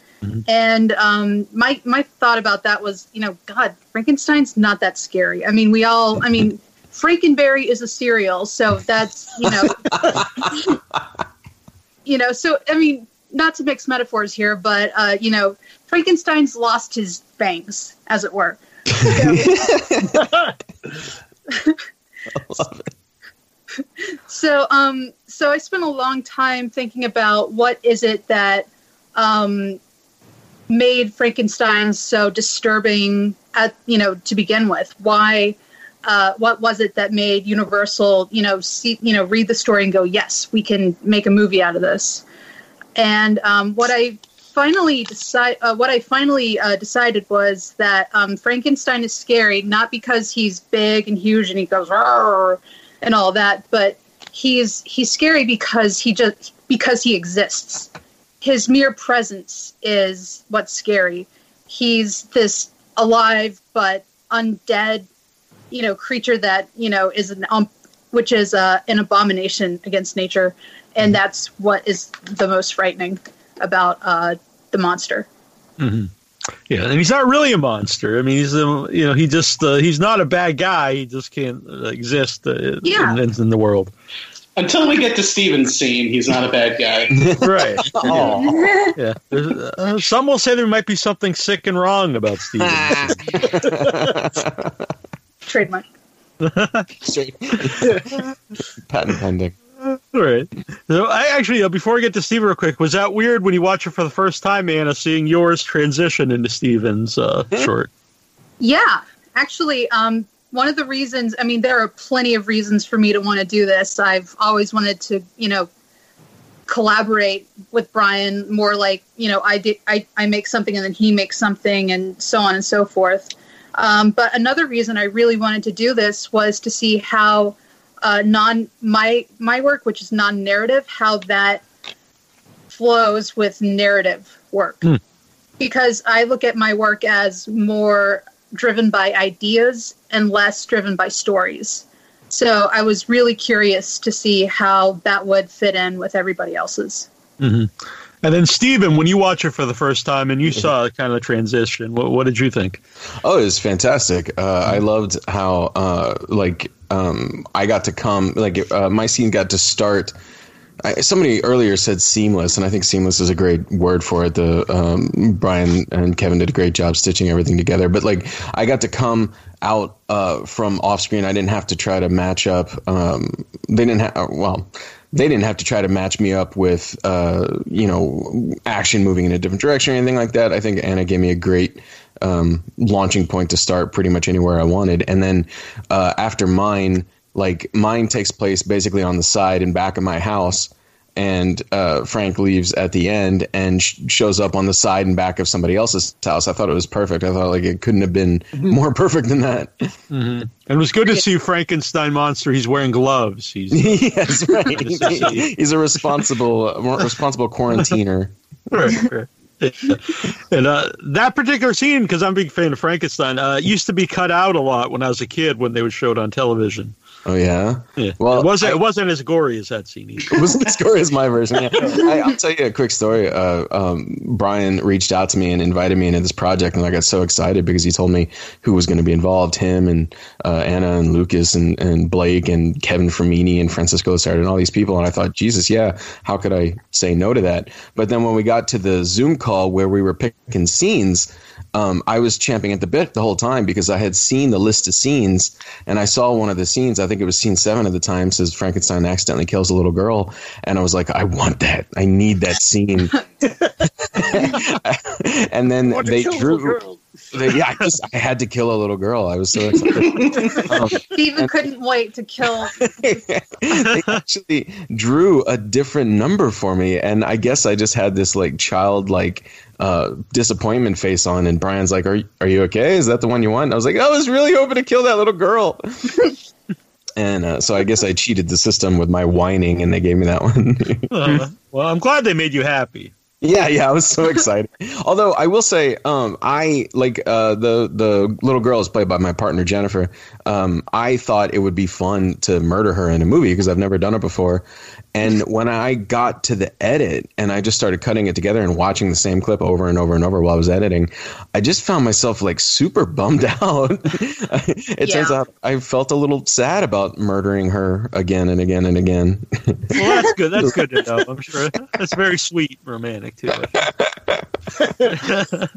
[SPEAKER 16] and um, my my thought about that was, you know, God, Frankenstein's not that scary. I mean, we all, I mean, Franken Berry is a cereal, so that's you know, *laughs* you know, so I mean, not to mix metaphors here, but uh, you know, Frankenstein's lost his bangs, as it were. *laughs* so, um, so I spent a long time thinking about what is it that um, made Frankenstein so disturbing at you know to begin with. Why? Uh, what was it that made Universal, you know, see, you know, read the story and go, yes, we can make a movie out of this. And um, what I finally decide, uh, what I finally uh, decided was that um, Frankenstein is scary not because he's big and huge and he goes and all that, but he's he's scary because he just because he exists. His mere presence is what's scary. He's this alive but undead, you know, creature that you know is an um, which is uh, an abomination against nature, and that's what is the most frightening about uh, the monster.
[SPEAKER 3] hmm Yeah, and he's not really a monster. I mean, he's a, you know he just uh, he's not a bad guy. He just can't uh, exist uh,
[SPEAKER 16] Yeah.
[SPEAKER 3] in, in the world.
[SPEAKER 6] Until we get to Stephen's scene, he's not a bad guy. *laughs*
[SPEAKER 3] right. *laughs* Yeah. Uh, some will say there might be something sick and wrong about Stephen. *laughs*
[SPEAKER 16] Trademark.
[SPEAKER 15] Patent pending.
[SPEAKER 3] All right. So I actually, uh, before I get to Steve real quick, was that weird when you watch it for the first time, Anna, seeing yours transition into Stephen's uh, short?
[SPEAKER 16] Yeah, actually, um, one of the reasons, I mean, there are plenty of reasons for me to want to do this. I've always wanted to, you know, collaborate with Brian more like you know I did I, I make something and then he makes something and so on and so forth. Um, but another reason I really wanted to do this was to see how uh, non my my work, which is non narrative, how that flows with narrative work.
[SPEAKER 3] Hmm.
[SPEAKER 16] Because I look at my work as more driven by ideas and less driven by stories. So I was really curious to see how that would fit in with everybody else's.
[SPEAKER 3] hmm And then Stephen, when you watch it for the first time and you *laughs* saw kind of the transition, what, what did you think?
[SPEAKER 15] Oh, it was fantastic. Uh, I loved how uh, like um, I got to come like uh, my scene got to start. I, somebody earlier said seamless, and I think seamless is a great word for it. The um, Brian and Kevin did a great job stitching everything together. But like, I got to come out uh, from off screen. I didn't have to try to match up. Um, they didn't have well. They didn't have to try to match me up with, uh, you know, action moving in a different direction or anything like that. I think Anna gave me a great um, launching point to start pretty much anywhere I wanted. And then uh, after mine, like mine takes place basically on the side and back of my house. And uh, Frank leaves at the end and sh- shows up on the side and back of somebody else's house. I thought it was perfect. I thought like it couldn't have been more perfect than that.
[SPEAKER 3] Mm-hmm. And it was good to see Frankenstein monster. He's wearing gloves. He's *laughs*
[SPEAKER 15] yes, right. *laughs* *laughs* He's a responsible, responsible quarantiner.
[SPEAKER 3] right, right. and uh, that particular scene, because I'm a big fan of Frankenstein, uh, used to be cut out a lot when I was a kid when they would show it on television.
[SPEAKER 15] Oh yeah.
[SPEAKER 3] Yeah.
[SPEAKER 15] Well,
[SPEAKER 3] it wasn't.
[SPEAKER 15] I-
[SPEAKER 3] it wasn't as gory as that scene. Either.
[SPEAKER 15] it wasn't as gory as my version. *laughs* Yeah. I, I'll tell you a quick story. Uh, um, Brian reached out to me and invited me into this project, and I got so excited because he told me who was going to be involved him and uh, Anna and Lucas and, and Blake and Kevin Fermini and Francisco Lacerda and all these people. And I thought, Jesus, yeah, how could I say no to that? But then when we got to the Zoom call where we were picking scenes, um, I was champing at the bit the whole time because I had seen the list of scenes and I saw one of the scenes. I think it was scene seven at the time. Says Frankenstein accidentally kills a little girl, and I was like, I want that. I need that scene. *laughs* *laughs* and then they drew. They, yeah, I just I had to kill a little girl. I was so excited. *laughs* Um,
[SPEAKER 16] Stephen couldn't wait to kill.
[SPEAKER 15] they actually drew a different number for me and i guess i just had this like childlike uh, disappointment face on and brian's like are, are you okay is that the one you want and i was like i was really hoping to kill that little girl *laughs* and uh, so i guess i cheated the system with my whining and they gave me that one
[SPEAKER 3] Uh, *laughs* well, I'm glad they made you happy.
[SPEAKER 15] Yeah, yeah, I was so *laughs* excited. Although I will say, um, I like uh, the the little girl is played by my partner Jennifer. Um, I thought it would be fun to murder her in a movie because I've never done it before. And when I got to the edit and I just started cutting it together and watching the same clip over and over and over while I was editing, I just found myself like super bummed *laughs* out. it turns out I felt a little sad about murdering her again and again and again.
[SPEAKER 3] Well, that's good. That's good to know. I'm sure *laughs* that's very sweet, romantic too. *laughs*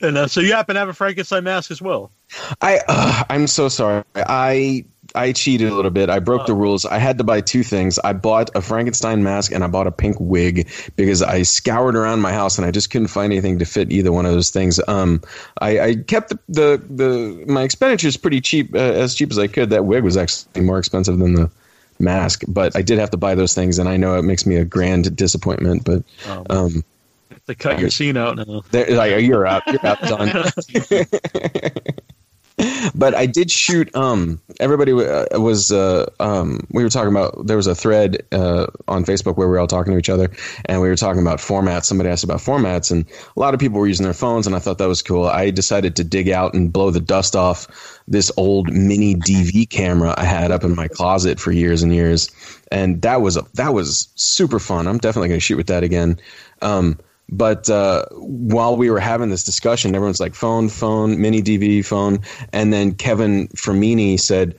[SPEAKER 3] and uh, so you happen to have a Frankenstein mask as well.
[SPEAKER 15] I uh, I'm so sorry. I I cheated a little bit. I broke the rules. I had to buy two things. I bought a Frankenstein mask and I bought a pink wig because I scoured around my house and I just couldn't find anything to fit either one of those things. Um, I, I kept the, the the my expenditures pretty cheap, uh, as cheap as I could. That wig was actually more expensive than the mask, but I did have to buy those things, and I know it makes me a grand disappointment. But
[SPEAKER 3] Um,
[SPEAKER 15] um,
[SPEAKER 3] They cut your scene out now.
[SPEAKER 15] like, you're out. You're out. Done. *laughs* *laughs* but I did shoot. Um, everybody uh, was. Uh, um, we were talking about. There was a thread uh, on Facebook where we were all talking to each other, and we were talking about formats. Somebody asked about formats, and a lot of people were using their phones, and I thought that was cool. I decided to dig out and blow the dust off this old mini DV camera I had up in my closet for years and years, and that was a that was super fun. I'm definitely going to shoot with that again. Um, but uh, while we were having this discussion, everyone's like, phone, phone, mini DV, phone. And then Kevin Fermini said,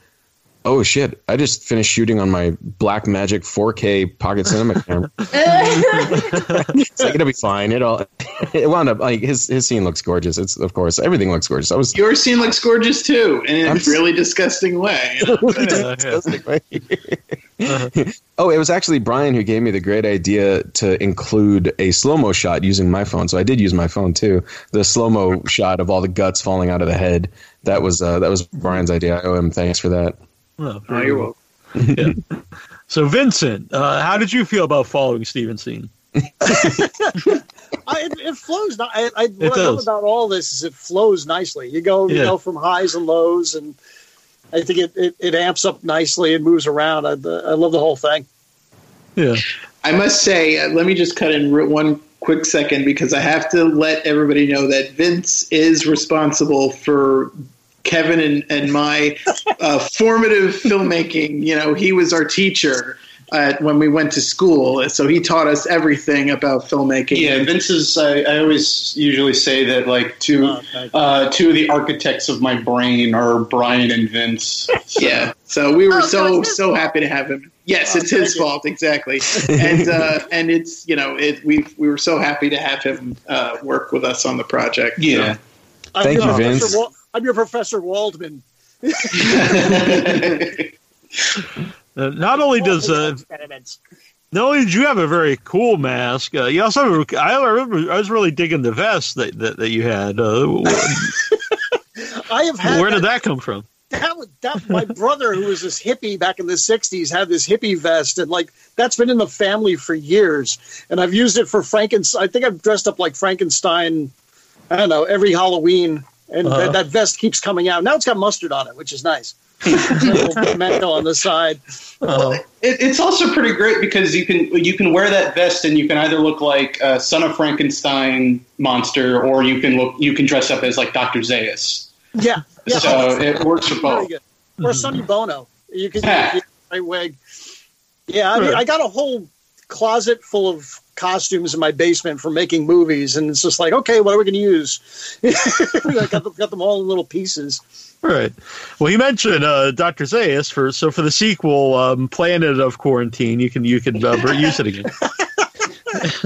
[SPEAKER 15] Oh shit, I just finished shooting on my Blackmagic 4K Pocket Cinema *laughs* camera. it's like, it'll be fine. It all, *laughs* it wound up like his, his scene looks gorgeous. It's, of course, everything looks gorgeous. I was,
[SPEAKER 4] Your scene looks gorgeous too, in a
[SPEAKER 15] I'm s-
[SPEAKER 4] really disgusting way. *laughs*
[SPEAKER 15] oh, it was actually Brian who gave me the great idea to include a slow mo shot using my phone. So I did use my phone too. The slow mo shot of all the guts falling out of the head. That was uh, that was Brian's idea. I owe him thanks for that.
[SPEAKER 3] Oh,
[SPEAKER 4] Oh, you're welcome.
[SPEAKER 3] yeah. *laughs* So, Vincent, uh, how did you feel about following Stephen Scene? *laughs*
[SPEAKER 17] I, it, it flows. ni- I, I, what I love
[SPEAKER 3] does.
[SPEAKER 17] about all this is it flows nicely. You go, you
[SPEAKER 3] Yeah.
[SPEAKER 17] go from highs and lows, and I think it, it, it amps up nicely and moves around. I, I love the whole thing.
[SPEAKER 3] Yeah.
[SPEAKER 4] I must say, uh, let me just cut in re- one quick second because I have to let everybody know that Vince is responsible for Kevin and, and my uh, formative filmmaking. You know, he was our teacher at, when we went to school, so he taught us everything about filmmaking.
[SPEAKER 6] Yeah, Vince is. I, I always usually say that like two uh, two of the architects of my brain are Brian and Vince. So. *laughs*
[SPEAKER 4] Yeah. So we were
[SPEAKER 6] Oh,
[SPEAKER 4] so so happy to have him. Yes,
[SPEAKER 6] Oh,
[SPEAKER 4] it's his
[SPEAKER 6] you.
[SPEAKER 4] fault exactly, *laughs* and uh, and it's you know it we we were so happy to have him uh, work with us on the project.
[SPEAKER 6] Yeah.
[SPEAKER 17] I'm
[SPEAKER 15] Thank
[SPEAKER 17] your
[SPEAKER 15] you,
[SPEAKER 17] Professor
[SPEAKER 15] Vince.
[SPEAKER 17] Wal- I'm your Professor Waldman. *laughs*
[SPEAKER 3] Uh, not only does uh, not only did you have a very cool mask, uh, you also have a, I remember I was really digging the vest that that, that you had. Uh, *laughs*
[SPEAKER 17] I have had
[SPEAKER 3] where did that come from?
[SPEAKER 17] that, that my brother who was this hippie back in the 60s had this hippie vest and like that's been in the family for years and i've used it for frankenstein i think i've dressed up like frankenstein i don't know every halloween and
[SPEAKER 6] Uh-huh.
[SPEAKER 17] that, that vest keeps coming out now it's got mustard on it which is nice *laughs* a pimento on the side
[SPEAKER 6] It, it's also pretty great because you can you can wear that vest and you can either look like a son of Frankenstein monster or you can look you can dress up as like Doctor Zaius.
[SPEAKER 17] yeah, yeah.
[SPEAKER 6] So it works for both.
[SPEAKER 17] or sonny bono you can
[SPEAKER 6] Yeah.
[SPEAKER 17] use the right wig yeah I, mean, I got a whole closet full of costumes in my basement for making movies and it's just like okay what are we going to use *laughs* I got, them, got them all in little pieces
[SPEAKER 3] Right. Well, you mentioned uh, Dr. Zaius for so for the sequel, um, Planet of Quarantine. You can you can uh, use it again.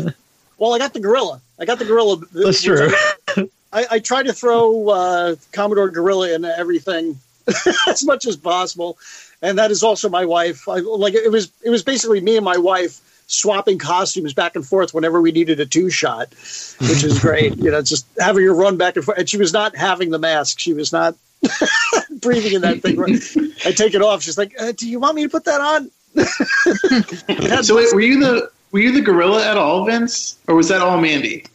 [SPEAKER 3] *laughs*
[SPEAKER 17] well i got the gorilla i got the gorilla
[SPEAKER 3] That's true. *laughs*
[SPEAKER 17] I, I try to throw uh, Commodore Gorilla into everything as much as possible, and that is also my wife. I, like it was, it was basically me and my wife swapping costumes back and forth whenever we needed a two shot, which is great. you know, just having her run back and forth. And she was not having the mask; she was not *laughs* breathing in that thing. I take it off. She's like, uh, "Do you want me to put that on?" *laughs*
[SPEAKER 4] So wait, were you the were you the gorilla at all, Vince, or was that all Mandy?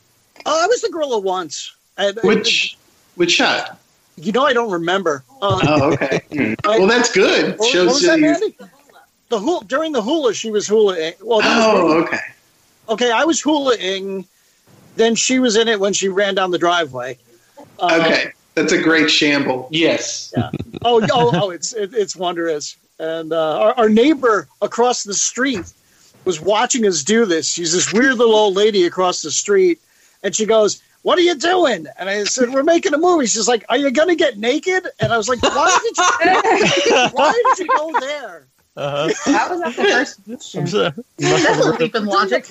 [SPEAKER 17] Oh, I was the gorilla once. And,
[SPEAKER 4] Which which shot?
[SPEAKER 17] You know, I don't remember. Uh,
[SPEAKER 4] Oh, okay. *laughs* well, that's good.
[SPEAKER 17] What, what
[SPEAKER 4] Shows
[SPEAKER 17] was that,
[SPEAKER 4] that you.
[SPEAKER 17] Mandy? The hula, during the hula, she was hulaing. Well, that
[SPEAKER 4] Oh,
[SPEAKER 17] me.
[SPEAKER 4] okay.
[SPEAKER 17] Okay, I was hulaing. Then she was in it when she ran down the driveway. Uh,
[SPEAKER 4] Okay, that's a great shamble.
[SPEAKER 6] Yes.
[SPEAKER 17] Yeah. Oh, oh, oh! It's it, it's wondrous. And uh, our, our neighbor across the street was watching us do this. She's this weird little old lady across the street, and she goes, "What are you doing?" And I said, "We're making a movie." She's like, "Are you gonna get naked?" And I was like, "Why did you? *laughs* why did you go there?"
[SPEAKER 3] Uh-huh. *laughs*
[SPEAKER 13] That was at the first *laughs* question. *laughs*
[SPEAKER 16] That's a leap in logic.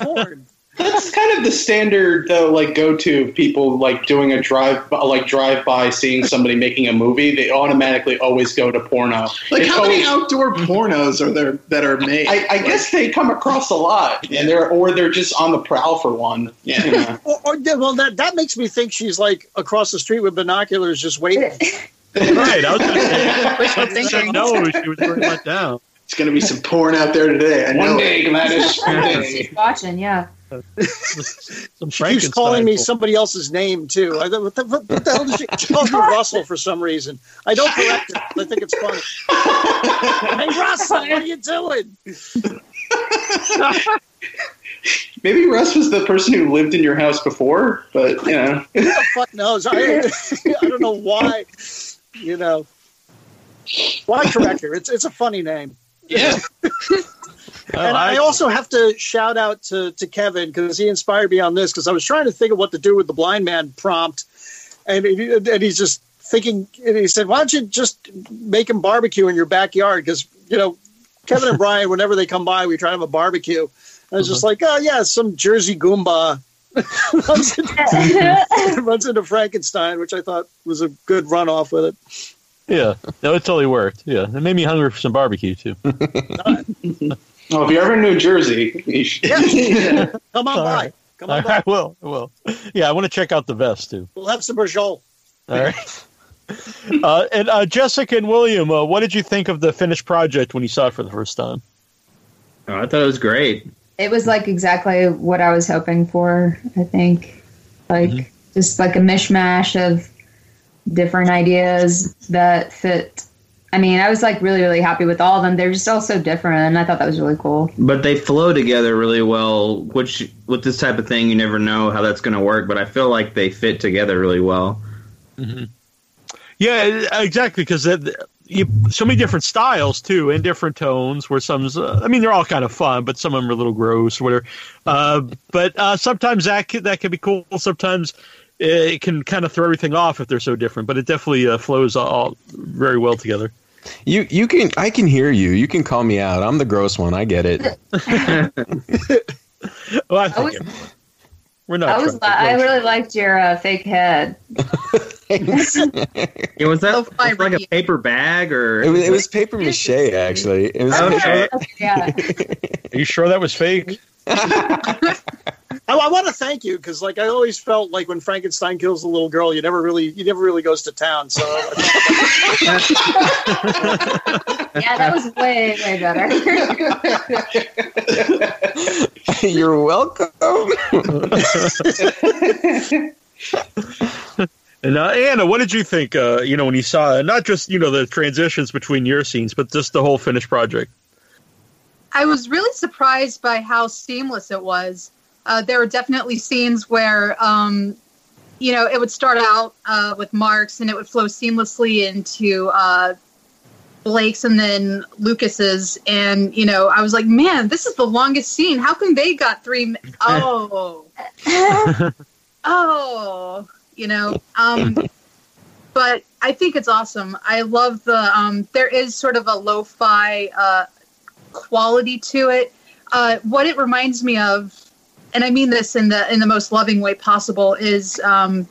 [SPEAKER 6] That's kind of the standard though, like go to people like doing a drive like drive by seeing somebody making a movie. They automatically always go to porno.
[SPEAKER 4] Like
[SPEAKER 6] It's
[SPEAKER 4] how many
[SPEAKER 6] always-
[SPEAKER 4] outdoor pornos are there that are made?
[SPEAKER 6] I, I guess they come across a lot, and they're or they're just on the prowl for one. Yeah.
[SPEAKER 17] Or, or yeah, well, that that makes me think she's like across the street with binoculars, just waiting.
[SPEAKER 3] right. I was gonna say,
[SPEAKER 17] Wishful
[SPEAKER 3] I said
[SPEAKER 17] thinking.
[SPEAKER 3] no, she was pretty let down.
[SPEAKER 4] It's going to be some porn out there today. I
[SPEAKER 6] One
[SPEAKER 4] know.
[SPEAKER 6] day,
[SPEAKER 4] it.
[SPEAKER 6] Gladys. One *laughs* day.
[SPEAKER 13] She's watching, yeah.
[SPEAKER 3] Some
[SPEAKER 17] She keeps calling me
[SPEAKER 3] Frankenstein.
[SPEAKER 17] somebody else's name too. I, what, the, what the hell does she? She calls me Russell for some reason. I don't correct it. I think it's funny. *laughs* hey Russell, what are you doing?
[SPEAKER 6] Maybe Russ was the person who lived in your house before, but you know.
[SPEAKER 17] Who the fuck knows? I, *laughs* I don't know why. You know, why correct her? It's it's a funny name.
[SPEAKER 6] Yeah. *laughs*
[SPEAKER 17] Oh, and I also have to shout out to, to Kevin because he inspired me on this because I was trying to think of what to do with the blind man prompt, and and he's just thinking. And he said, "Why don't you just make him barbecue in your backyard?" Because you know, Kevin and *laughs* Brian, whenever they come by, we try to have a barbecue. I was just uh-huh. like, "Oh yeah, some Jersey Goomba." *laughs* runs, into, runs into Frankenstein, which I thought was a good runoff with it.
[SPEAKER 3] Yeah, no, it totally worked. Yeah, it made me hungry for some barbecue too. *laughs*
[SPEAKER 6] Well, if you're ever in New Jersey, you should.
[SPEAKER 17] Yeah. *laughs* Come on
[SPEAKER 3] All
[SPEAKER 17] by.
[SPEAKER 3] right.
[SPEAKER 17] Come on
[SPEAKER 3] I
[SPEAKER 17] by.
[SPEAKER 3] will. I will. Yeah, I want to check out the vest too.
[SPEAKER 17] We'll have some Berjol.
[SPEAKER 3] All right. *laughs* Uh, and uh, Jessica and William, uh, what did you think of the finished project when you saw it for the first time?
[SPEAKER 12] Oh, I thought it was great.
[SPEAKER 13] It was like exactly what I was hoping for. I think, like
[SPEAKER 3] Mm-hmm.
[SPEAKER 13] just like a mishmash of different ideas that fit. I mean, I was like really, really happy with all of them. They're just all so different, and I thought that was really cool.
[SPEAKER 12] But they flow together really well, which with this type of thing, you never know how that's going to work. But I feel like they fit together really well.
[SPEAKER 3] Mm-hmm. Yeah, exactly. Because you so many different styles too, and different tones. Where some's, uh, I mean, they're all kind of fun, but some of them are a little gross or whatever. Uh, but uh, sometimes that can, that can be cool. Sometimes it can kind of throw everything off if they're so different. But it definitely uh, flows all very well together.
[SPEAKER 15] You you can I can hear you. You can call me out. I'm the gross one. I get it. *laughs* *laughs*
[SPEAKER 3] well, I
[SPEAKER 13] I was,
[SPEAKER 3] We're not.
[SPEAKER 13] I was, li- I really liked your uh, fake head. *laughs*
[SPEAKER 12] It was that was like a paper bag or
[SPEAKER 15] It was, it was paper mache actually. It was
[SPEAKER 12] Okay.
[SPEAKER 13] yeah.
[SPEAKER 3] Are you sure that was fake?
[SPEAKER 17] I, I want to thank you because, like, I always felt like when Frankenstein kills a little girl, you never really, he never really goes to town. So, *laughs*
[SPEAKER 13] Yeah, that was way, way better. *laughs*
[SPEAKER 15] You're welcome. *laughs*
[SPEAKER 3] And uh, Anna, what did you think? Uh, you know, when you saw not just you know the transitions between your scenes, but just the whole finished project.
[SPEAKER 16] I was really surprised by how seamless it was. Uh, there were definitely scenes where, um, you know, it would start out uh, with Mark's and it would flow seamlessly into uh, Blake's and then Lucas's. And, you know, I was like, man, this is the longest scene. How come they got three? mi- *laughs* Oh. *laughs* oh. You know, um, but I think it's awesome. I love the, um, there is sort of a lo fi, uh, quality to it. Uh, what it reminds me of, and I mean this in the in the most loving way possible, is um,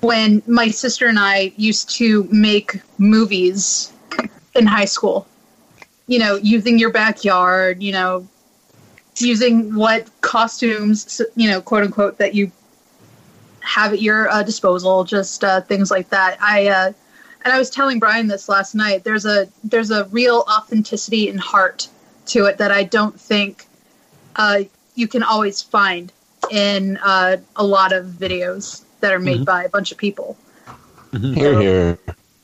[SPEAKER 16] when my sister and I used to make movies in high school. You know, using your backyard. You know, using what costumes, you know, quote unquote, that you have at your uh, disposal. Just uh, things like that. I uh, and I was telling Brian this last night. There's a there's a real authenticity and heart to it that I don't think uh, you can always find in uh, a lot of videos that are made
[SPEAKER 15] Mhm.
[SPEAKER 16] by a bunch of people.
[SPEAKER 15] Here, here.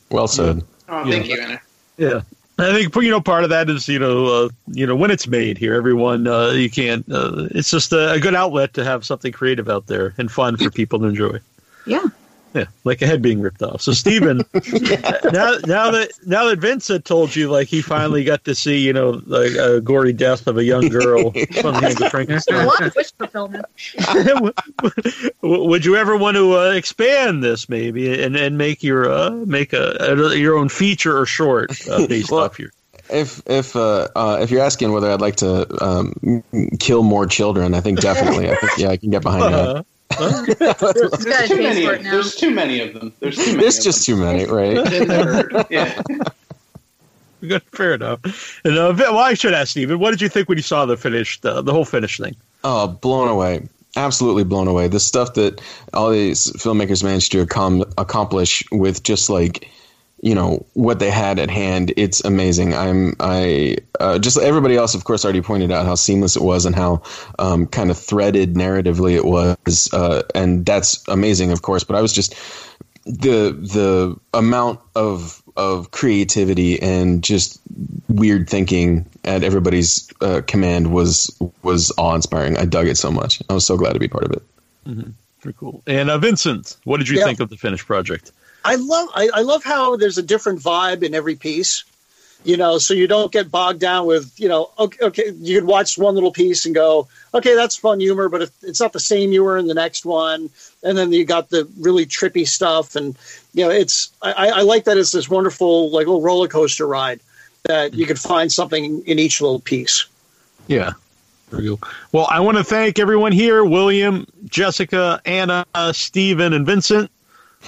[SPEAKER 15] Well said.
[SPEAKER 4] Oh, thank you, Anna.
[SPEAKER 3] Yeah. I think you know part of that is you know uh, you know when it's made here everyone uh, you can't uh, it's just a, a good outlet to have something creative out there and fun for people to enjoy.
[SPEAKER 16] Yeah.
[SPEAKER 3] Yeah, like a head being ripped off. So Stephen, *laughs* now now that now that Vince had told you like he finally got to see you know like a gory death of a young girl *laughs* from the hands of
[SPEAKER 16] A
[SPEAKER 3] Frankenstein.
[SPEAKER 16] lot of wish fulfillment. *laughs*
[SPEAKER 3] Would you ever want to uh, expand this maybe and, and make your uh, make a, a your own feature or short uh, based off your
[SPEAKER 15] If if uh, uh, if you're asking whether I'd like to um, kill more children, I think definitely. I think yeah, I can get behind that.
[SPEAKER 16] He's got a
[SPEAKER 6] There's too many. Of, there's too many of them. There's too many.
[SPEAKER 15] There's
[SPEAKER 6] of
[SPEAKER 15] just too many, *laughs* right?
[SPEAKER 6] yeah. *laughs*
[SPEAKER 3] Good, fair enough. And uh, well, I should ask Stephen, what did you think when you saw the finished, uh, the whole finished thing?
[SPEAKER 15] Oh, blown away. Absolutely blown away. The stuff that all these filmmakers managed to accom- accomplish with just like, you know, what they had at hand, it's amazing. I'm, I, uh, just everybody else, of course, already pointed out how seamless it was and how um, kind of threaded narratively it was. Uh, and that's amazing, of course. But I was just, the, the amount of, of creativity and just weird thinking at everybody's uh, command was was awe inspiring. I dug it so much. I was so glad to be part of it.
[SPEAKER 3] Mm-hmm. Pretty cool. And uh, Vincent, what did you
[SPEAKER 17] Yeah.
[SPEAKER 3] think of the finished project?
[SPEAKER 17] I love I, I love how there's a different vibe in every piece. You know, so you don't get bogged down with, you know, okay, okay you could watch one little piece and go, okay, that's fun humor, but if it's not the same humor in the next one. And then you got the really trippy stuff. And, you know, it's, I, I like that it's this wonderful, like, little roller coaster ride that you could find something in each little piece.
[SPEAKER 3] Yeah. Well, I want to thank everyone here William, Jessica, Anna, Stephen, and Vincent.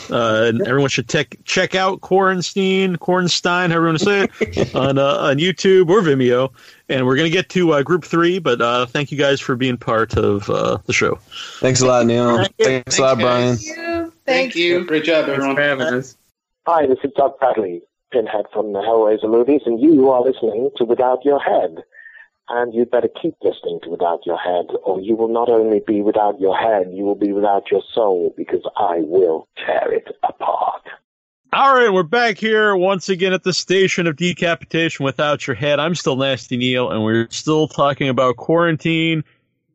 [SPEAKER 3] Uh, and everyone should check check out Quaranstein, Quaranstein, however you want to say it, *laughs* on, uh, on YouTube or Vimeo. And we're going to get to uh, group three, but uh, thank you guys for being part of uh, the show.
[SPEAKER 15] Thanks a lot, Neil. Thanks a lot, Brian.
[SPEAKER 6] Thank you. Great job, everyone.
[SPEAKER 12] for having us.
[SPEAKER 18] Hi, this is Doug Bradley, Pinhead from the Hellraiser movies, and you are listening to Without Your Head. And you'd better keep listening to Without Your Head, or you will not only be without your head, you will be without your soul, because I will tear it apart.
[SPEAKER 3] All right, we're back here once again at the station of decapitation without your head. I'm still Nasty Neil, and we're still talking about quarantine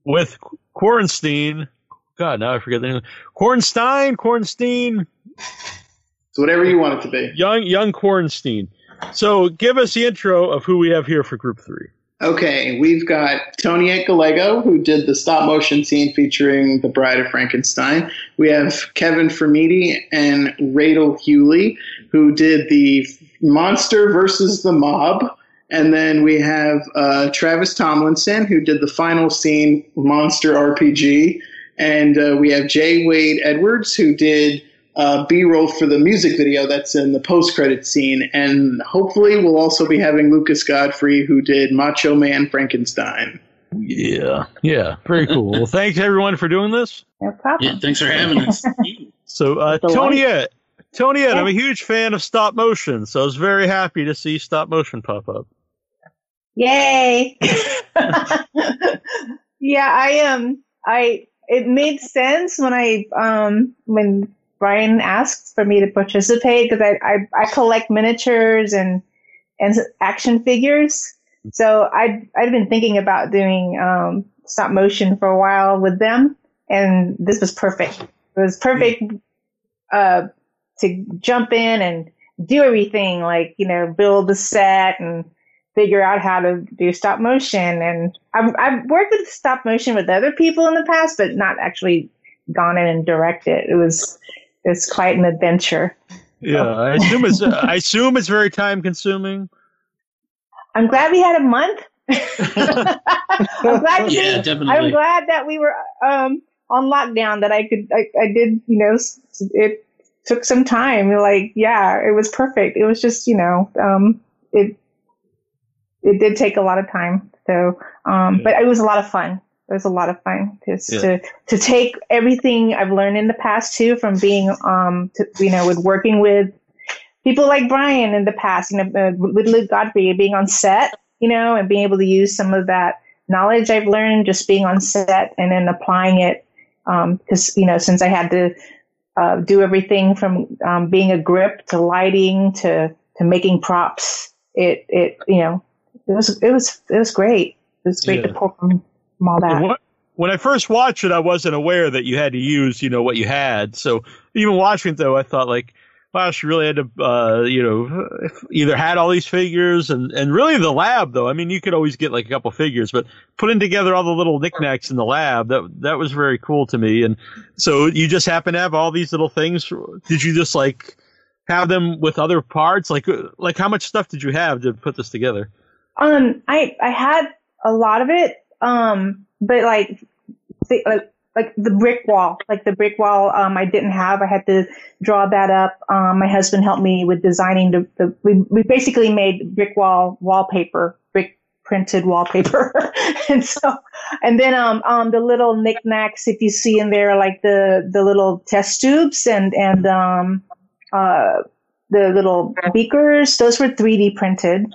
[SPEAKER 3] with Quarantine. God, now I forget the name. Quaranstein, Quaranstein.
[SPEAKER 4] It's whatever you want it to be.
[SPEAKER 3] Young, young Quaranstein. So, give us the intro of who we have here for Group Three.
[SPEAKER 4] Okay, we've got Tony Gallego, who did the stop motion scene featuring The Bride of Frankenstein. We have Kevin Fermini and Radel Huley, who did the Monster versus the Mob. And then we have uh, Travis Tomlinson, who did the final scene, Monster RPG. And uh, we have Jay Wade Edwards, who did uh, B-roll for the music video that's in the post-credit scene, and hopefully we'll also be having Lucas Godfrey, who did Macho Man Frankenstein.
[SPEAKER 3] Yeah, yeah, very cool. well, *laughs* thanks everyone for doing this.
[SPEAKER 19] No problem.
[SPEAKER 20] Yeah, thanks for having us. *laughs*
[SPEAKER 3] So, uh,
[SPEAKER 19] Delight.
[SPEAKER 3] Toniet, Toniet, I'm a huge fan of stop motion, so I was very happy to see stop motion pop up.
[SPEAKER 19] Yay! *laughs* yeah, I um, I it made sense when I um when Brian asked for me to participate because I, I I collect miniatures and and action figures. So I I'd been thinking about doing um stop motion for a while with them, and this was perfect. It was perfect uh to jump in and do everything like you know build the set and figure out how to do stop motion and I've, I've worked with stop motion with other people in the past but not actually gone in and directed it was it's quite an adventure.
[SPEAKER 3] Yeah, I assume it's I assume it's very time consuming.
[SPEAKER 19] i'm glad we had a month. *laughs* I'm glad
[SPEAKER 20] Yeah,
[SPEAKER 19] be,
[SPEAKER 20] definitely.
[SPEAKER 19] i'm glad that we were um on lockdown that i could i, I did you know it took some time. Like yeah it was perfect. It was just you know um it it did take a lot of time. So um but it was a lot of fun it was a lot of fun just
[SPEAKER 2] Yeah.
[SPEAKER 19] to to take everything i've learned in the past too from being um to, you know with working with people like brian in the past you know uh, with luke godfrey being on set you know and being able to use some of that knowledge i've learned just being on set and then applying it because you know since i had to uh, do everything from um, being a grip to lighting to to making props it it you know it was it was it was great it was great to pull from, from all that
[SPEAKER 3] When- When I first watched it, I wasn't aware that you had to use, you know, what you had. So even watching it though, I thought like, wow, she really had to, uh, you know, either had all these figures and, and really the lab though. I mean, you could always get like a couple figures, but putting together all the little knickknacks in the lab, that, that was very cool to me. And so you just happen to have all these little things. Did you just like have them with other parts? Like, like how much stuff did you have to put this together?
[SPEAKER 19] Um, I I had a lot of it. Um, but like, like like the brick wall, like the brick wall, um, I didn't have. I had to draw that up. Um, my husband helped me with designing the. the we we basically made brick wall wallpaper, brick printed wallpaper, *laughs* and so and then um um the little knickknacks if you see in there like the the little test tubes and and um uh the little beakers those were 3D printed.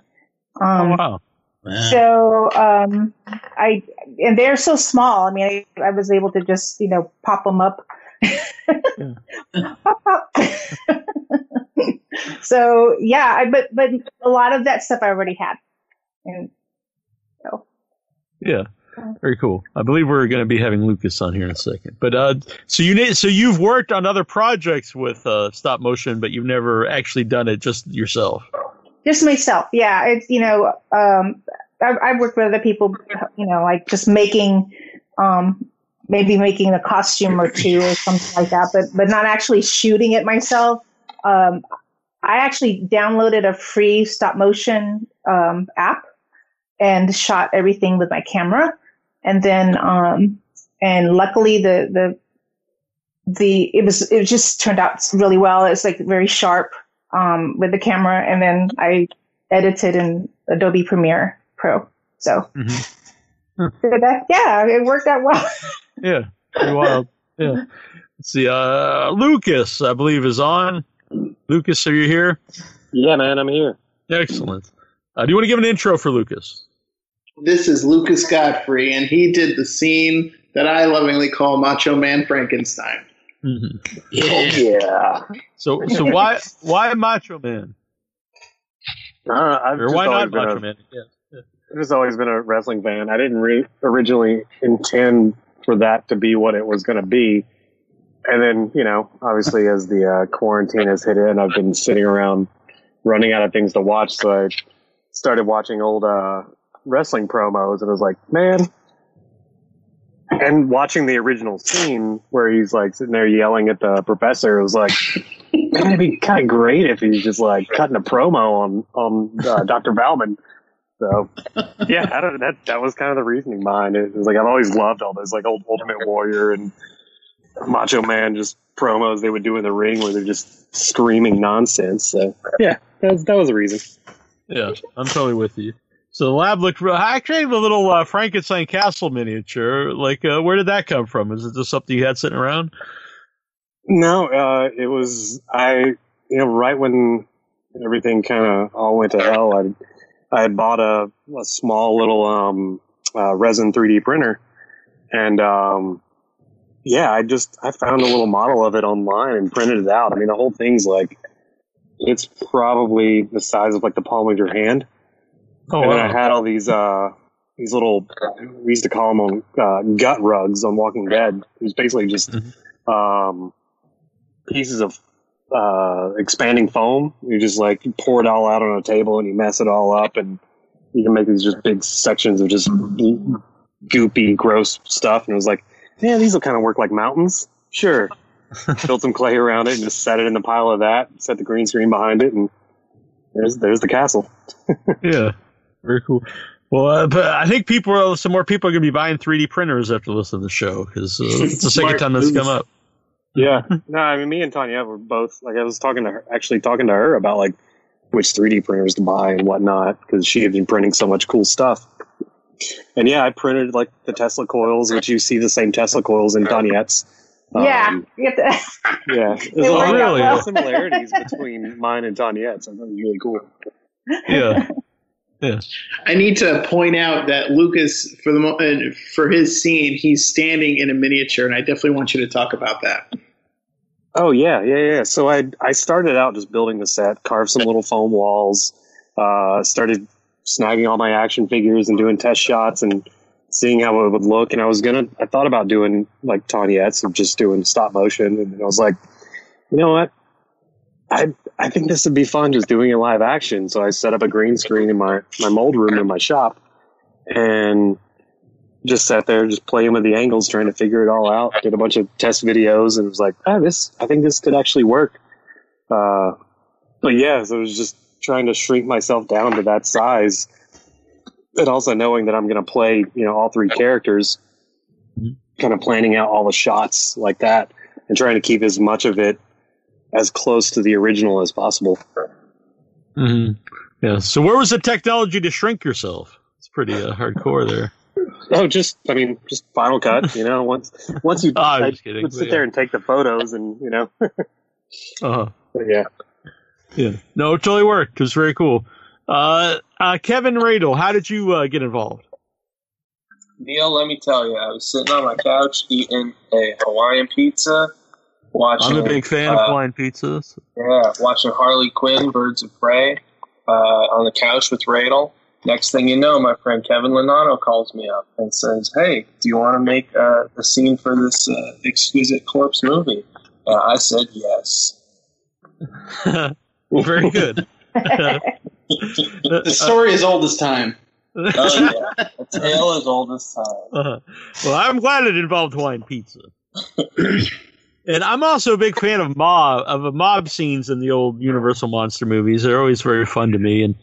[SPEAKER 19] Um,
[SPEAKER 3] wow.
[SPEAKER 19] So um, I and they're so small. I mean, I, I was able to just you know pop them up. *laughs* Pop, pop. *laughs* so yeah, I, but but a lot of that stuff I already had, and so
[SPEAKER 3] Yeah. Very cool. I believe we're going to be having Lucas on here in a second. But uh, so you need, so you've worked on other projects with uh, stop motion, but you've never actually done it just yourself.
[SPEAKER 19] Just myself. Yeah, it's you know um, I've, I've worked with other people, you know, like just making um, maybe making a costume or two or something like that, but but not actually shooting it myself. Um, I actually downloaded a free stop motion um, app and shot everything with my camera, and then um, and luckily the the the it was it just turned out really well. It's like very sharp um, with the camera, and then I edited in Adobe Premiere Pro. So, *laughs* so that, yeah, it worked out well. *laughs*
[SPEAKER 3] Yeah. Pretty wild. Yeah. Let's see. Uh, Lucas, I believe, is on. Lucas, are you here?
[SPEAKER 21] Yeah, man, I'm here.
[SPEAKER 3] Excellent. Uh, do you want to give an intro for Lucas?
[SPEAKER 4] This is Lucas Godfrey, and he did the scene that I lovingly call Macho Man Frankenstein.
[SPEAKER 3] Mhm.
[SPEAKER 4] Oh, yeah.
[SPEAKER 3] So so why why Macho Man?
[SPEAKER 20] I don't know, I've
[SPEAKER 3] Or why
[SPEAKER 20] always
[SPEAKER 3] not
[SPEAKER 20] been
[SPEAKER 3] Macho
[SPEAKER 20] a-
[SPEAKER 3] Man? Yeah.
[SPEAKER 20] I've just always been a wrestling fan. I didn't re- originally intend for that to be what it was going to be. And then, you know, obviously as the uh, quarantine has hit in, I've been sitting around running out of things to watch. So I started watching old uh, wrestling promos and I was like, man. And watching the original scene where he's like sitting there yelling at the professor, it was like, man, it'd be kind of great if he's just like cutting a promo on on uh, *laughs* Dr. Waldman. So yeah, I don't, that that was kind of the reasoning behind it. It was like I've always loved all those like old Ultimate Warrior and Macho Man just promos they would do in the ring where they're just screaming nonsense. So yeah, that was, that was the reason.
[SPEAKER 3] Yeah, I'm totally with you. So the lab looked real. I have a little uh, Frankenstein castle miniature. Like, uh, where did that come from? Is it just something you had sitting around?
[SPEAKER 20] No, uh, it was I. You know, right when everything kind of all went to hell, I I bought a, a small little um, uh, resin 3D printer, and um, yeah, I just I found a little model of it online and printed it out. I mean, the whole thing's like it's probably the size of like the palm of your hand.
[SPEAKER 3] Oh,
[SPEAKER 20] and then
[SPEAKER 3] wow.
[SPEAKER 20] I had all these uh these little we used to call them uh, gut rugs on Walking Dead. It was basically just um pieces of uh expanding foam. You just like you pour it all out on a table and you mess it all up and you can make these just big sections of just goopy, gross stuff. And it was like, yeah, these will kind of work like mountains. Sure. *laughs* Built some clay around it and just set it in the pile of that. Set the green screen behind it, and there's there's the castle. *laughs*
[SPEAKER 3] yeah, very cool. Well, uh, but I think people, are, some more people are going to be buying 3D printers after listening to the show because uh, *laughs* it's the second time that's
[SPEAKER 20] move.
[SPEAKER 3] come up.
[SPEAKER 20] Yeah. *laughs* no, I mean, me and Tanya were both like I was talking to her, actually talking to her about like which 3D printers to buy and whatnot because she had been printing so much cool stuff. And yeah, I printed like the Tesla coils, which you see the same Tesla coils in Toniet's.
[SPEAKER 19] yeah.
[SPEAKER 20] Um,
[SPEAKER 19] you have to- *laughs*
[SPEAKER 20] yeah. There's a lot
[SPEAKER 19] work
[SPEAKER 20] of
[SPEAKER 19] well.
[SPEAKER 20] similarities between mine and Toniet's. I thought was really cool.
[SPEAKER 3] Yeah. Yeah.
[SPEAKER 4] I need to point out that Lucas, for the mo- uh, for his scene, he's standing in a miniature, and I definitely want you to talk about that.
[SPEAKER 20] Oh yeah, yeah, yeah. So I I started out just building the set, carved some little foam walls, uh, started snagging all my action figures and doing test shots and seeing how it would look. And I was gonna, I thought about doing like Toniet's of just doing stop motion, and I was like, you know what? I I think this would be fun just doing it live action. So I set up a green screen in my my mold room in my shop, and just sat there, just playing with the angles, trying to figure it all out. Did a bunch of test videos, and was like, ah, this. I think this could actually work. Uh, but yeah, so it was just trying to shrink myself down to that size, and also knowing that I'm going to play, you know, all three characters. Kind of planning out all the shots like that, and trying to keep as much of it as close to the original as possible.
[SPEAKER 3] hmm Yeah. So where was the technology to shrink yourself? It's pretty uh, hardcore there.
[SPEAKER 20] Oh, just I mean, just Final Cut. You know, once once you *laughs*
[SPEAKER 3] Oh, I'm just kidding,
[SPEAKER 20] would sit
[SPEAKER 3] yeah.
[SPEAKER 20] there and take the photos, and you know, *laughs*
[SPEAKER 3] Uh-huh.
[SPEAKER 20] Yeah.
[SPEAKER 3] Yeah. No, it totally worked. It was very cool. Uh, uh, Kevin Radel, how did you uh, get involved?
[SPEAKER 21] Neil, let me tell you, I was sitting on my couch eating a Hawaiian pizza, watching.
[SPEAKER 3] I'm a big fan
[SPEAKER 21] uh,
[SPEAKER 3] of Hawaiian pizzas.
[SPEAKER 21] Yeah, watching Harley Quinn, Birds of Prey, uh, on the couch with Radel. Next thing you know, my friend Kevin Lonano calls me up and says, "Hey, do you want to make uh, a scene for this uh, exquisite corpse movie?" Uh, I said yes. *laughs*
[SPEAKER 3] very good. *laughs*
[SPEAKER 4] The *laughs* story is old as time.
[SPEAKER 21] Oh yeah, a tale is old as time.
[SPEAKER 3] Uh-huh. Well, I'm glad it involved Hawaiian pizza. And I'm also a big fan of mob of the mob scenes in the old Universal monster movies. They're always very fun to me. And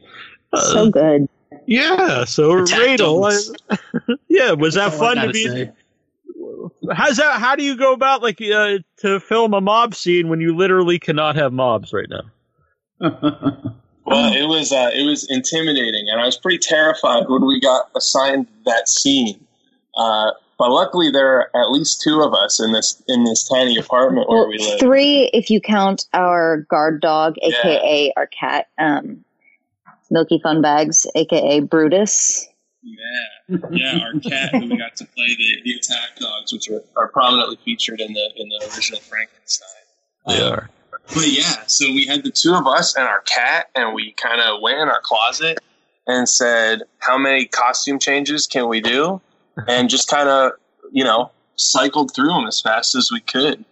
[SPEAKER 3] uh,
[SPEAKER 22] so good.
[SPEAKER 3] yeah, so Radel, I- *laughs* yeah, was that
[SPEAKER 22] That's all I
[SPEAKER 3] fun to
[SPEAKER 22] gotta
[SPEAKER 3] be?
[SPEAKER 22] say.
[SPEAKER 3] How's that? How do you go about like uh, to film a mob scene when you literally cannot have mobs right now? *laughs*
[SPEAKER 21] Well, it was uh, it was intimidating, and I was pretty terrified when we got assigned that scene. Uh, but luckily, there are at least two of us in this in this tiny apartment where
[SPEAKER 22] Well,
[SPEAKER 21] we live.
[SPEAKER 22] three if you count our guard dog, aka our cat, um, Milky Fun Bags, aka Brutus.
[SPEAKER 21] Yeah, yeah, our cat who we got to play the, the attack dogs, which are, are prominently featured in the in the original Frankenstein.
[SPEAKER 3] They are.
[SPEAKER 21] But yeah, so we had the two of us and our cat, and we kind of went in our closet and said, "How many costume changes can we do?" And just kind of, you know, cycled through them as fast as we could.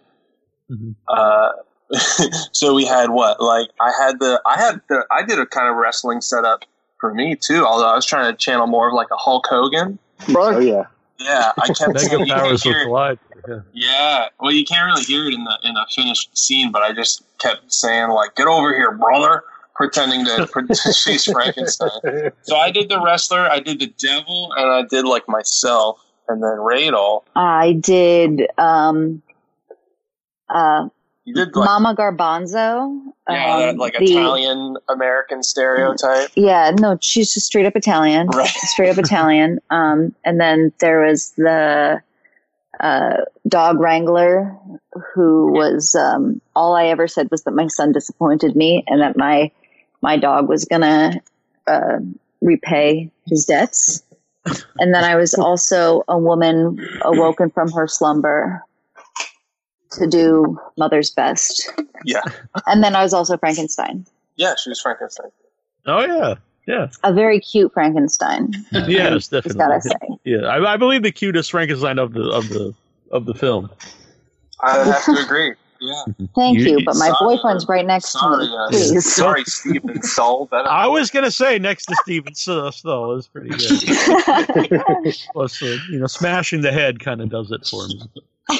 [SPEAKER 21] Uh, *laughs* so we had what? Like I had the, I had the, I did a kind of wrestling setup for me too. Although I was trying to channel more of like a Hulk Hogan.
[SPEAKER 20] Oh yeah.
[SPEAKER 21] Yeah, I kept
[SPEAKER 3] Mega
[SPEAKER 21] you
[SPEAKER 3] powers
[SPEAKER 21] hear
[SPEAKER 3] with collide. Yeah.
[SPEAKER 21] Yeah, well, you can't really hear it in the in a finished scene, but I just kept saying like, "Get over here, brother," pretending to *laughs* pretend *laughs* she's Frankenstein. So I did the wrestler, I did the devil, and I did like myself, and then Radel.
[SPEAKER 22] I did um, uh,
[SPEAKER 21] You did like
[SPEAKER 22] Mama Garbanzo.
[SPEAKER 21] yeah,
[SPEAKER 22] um,
[SPEAKER 21] that like
[SPEAKER 22] the-
[SPEAKER 21] Italian American stereotype.
[SPEAKER 22] Yeah, no, she's just straight up Italian.
[SPEAKER 21] Right.
[SPEAKER 22] Straight up Italian. Um, and then there was the uh, dog wrangler who was um, all I ever said was that my son disappointed me and that my my dog was gonna uh, repay his debts. And then I was *laughs* also a woman awoken from her slumber to do mother's best.
[SPEAKER 21] Yeah,
[SPEAKER 22] And then I was also Frankenstein,
[SPEAKER 21] yeah, she was Frankenstein.
[SPEAKER 3] Oh yeah, yeah.
[SPEAKER 22] a very cute Frankenstein. *laughs*
[SPEAKER 3] Yes, definitely.
[SPEAKER 22] gotta say.
[SPEAKER 3] Yeah, I, I believe the cutest Frankenstein of the of the of the film.
[SPEAKER 21] I have to agree. Yeah.
[SPEAKER 22] Thank
[SPEAKER 3] You-
[SPEAKER 22] you, but my
[SPEAKER 21] sorry,
[SPEAKER 22] boyfriend's right next
[SPEAKER 21] Sorry,
[SPEAKER 22] to me.
[SPEAKER 21] uh,
[SPEAKER 22] Please.
[SPEAKER 21] sorry, Stephen Stull. That
[SPEAKER 3] I was gonna say next to Stephen Stull is pretty *laughs* good. Plus, uh, you know, smashing the head kind of does it for me.